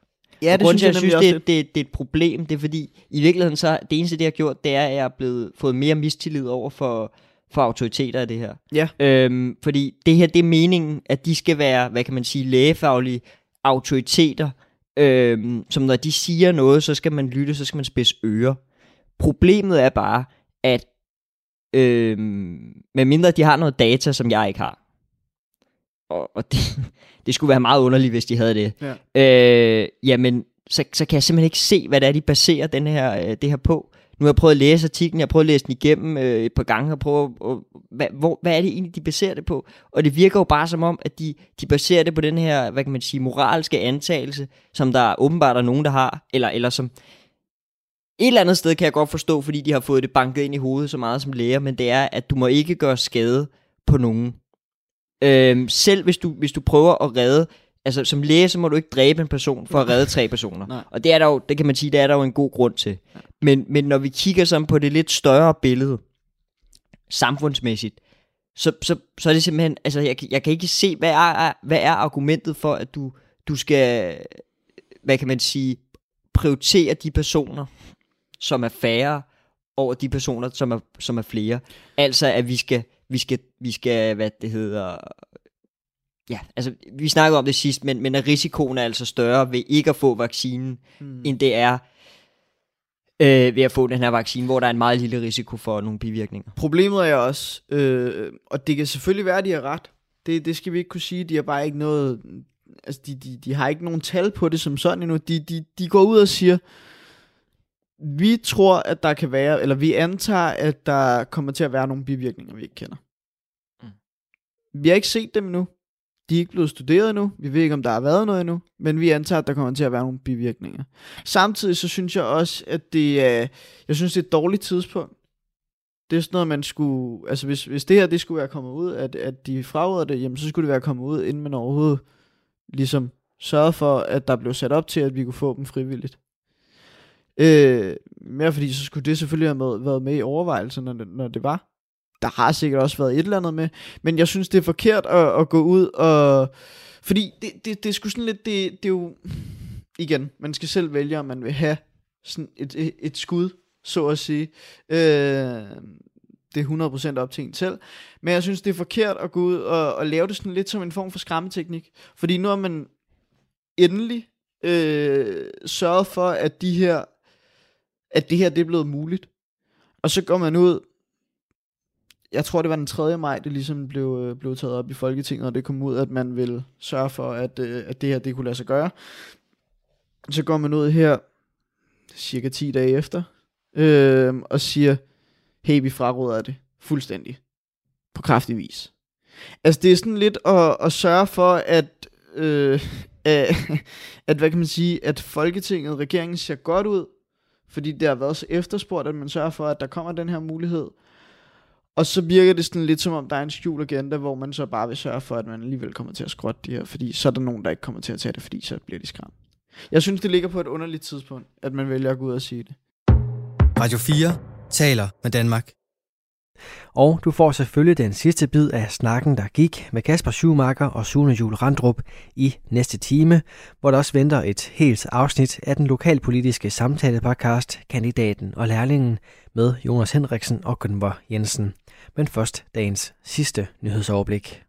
Ja, Og grunden til, at jeg synes, det, det, det er et problem, det er fordi, i virkeligheden så, det eneste, det har gjort, det er, at jeg er blevet, fået mere mistillid over for, for autoriteter af det her. Ja. Øhm, fordi det her, det er meningen, at de skal være, hvad kan man sige, lægefaglige autoriteter, øhm, som når de siger noget, så skal man lytte, så skal man spidse ører. Problemet er bare, at øhm, medmindre de har noget data, som jeg ikke har, og, og det, det skulle være meget underligt, hvis de havde det, Ja. øh, jamen, så, så kan jeg simpelthen ikke se, hvad det er, de baserer den her, øh, det her på. Nu har jeg prøvet at læse artiklen, jeg har prøvet at læse den igennem øh, et par gange, og prøve, og, hvad, hvor, hvad er det egentlig, de baserer det på? Og det virker jo bare som om, at de, de baserer det på den her, hvad kan man sige, moralske antagelse, som der åbenbart er nogen, der har, eller, eller som et eller andet sted kan jeg godt forstå, fordi de har fået det banket ind i hovedet så meget som læger, men det er, at du må ikke gøre skade på nogen. Øhm, selv hvis du, hvis du prøver at redde, altså som læge, så må du ikke dræbe en person for at redde tre personer. Nej. Og det er der jo, det kan man sige, det er der jo en god grund til. Men, men når vi kigger sådan på det lidt større billede, samfundsmæssigt, så, så, så er det simpelthen, altså jeg, jeg kan ikke se, hvad er, hvad er argumentet for, at du, du skal, hvad kan man sige, prioritere de personer, som er færre, over de personer, som er, som er flere. Altså, at vi skal, vi skal, vi skal, hvad det hedder, ja, altså, vi snakkede om det sidst, men, men at risikoen er altså større ved ikke at få vaccinen, mm. end det er øh, ved at få den her vaccine, hvor der er en meget lille risiko for nogle bivirkninger. Problemet er også, øh, og det kan selvfølgelig være, at de har ret. Det, det skal vi ikke kunne sige. De har bare ikke noget... Altså, de, de, de har ikke nogen tal på det som sådan endnu. De, de, de går ud og siger, vi tror, at der kan være, eller vi antager, at der kommer til at være nogle bivirkninger, vi ikke kender. Mm. Vi har ikke set dem endnu. De er ikke blevet studeret endnu. Vi ved ikke, om der har været noget endnu. Men vi antager, at der kommer til at være nogle bivirkninger. Samtidig så synes jeg også, at det er, jeg synes, det er et dårligt tidspunkt. Det er sådan noget, man skulle, altså hvis, hvis det her, det skulle være kommet ud, at, at de fraråder det, jamen så skulle det være kommet ud, inden man overhovedet ligesom sørgede for, at der blev sat op til, at vi kunne få dem frivilligt. Øh, mere fordi, så skulle det selvfølgelig have med, været med i overvejelserne, når det, når det var. Der har sikkert også været et eller andet med, men jeg synes, det er forkert at, at gå ud og... Fordi det, det, det er sgu sådan lidt, det, det er jo... Igen, man skal selv vælge, om man vil have sådan et, et, et skud, så at sige. Øh, det er 100% op til en selv. Men jeg synes, det er forkert at gå ud og, og lave det sådan lidt som en form for skræmmeteknik. Fordi nu har man endelig øh, sørget for, at de her at det her det er blevet muligt. Og så går man ud, jeg tror det var den 3. maj, det ligesom blev, øh, blev taget op i Folketinget, og det kom ud, at man ville sørge for, at, øh, at det her det kunne lade sig gøre. Så går man ud her, cirka 10 dage efter, øh, og siger, hey, vi fraråder det fuldstændig. På kraftig vis. Altså det er sådan lidt at, at sørge for, at, øh, at, at, hvad kan man sige, at Folketinget, regeringen ser godt ud, fordi det har været så efterspurgt, at man sørger for, at der kommer den her mulighed. Og så virker det sådan lidt som om, der er en skjult agenda, hvor man så bare vil sørge for, at man alligevel kommer til at skrotte de her, fordi så er der nogen, der ikke kommer til at tage det, fordi så bliver de skræmt. Jeg synes, det ligger på et underligt tidspunkt, at man vælger at gå ud og sige det. Radio 4 taler med Danmark. Og du får selvfølgelig den sidste bid af snakken, der gik med Kasper Schumacher og Sune Jul Randrup i næste time, hvor der også venter et helt afsnit af den lokalpolitiske samtalepodcast Kandidaten og Lærlingen med Jonas Henriksen og Gunvor Jensen. Men først dagens sidste nyhedsoverblik.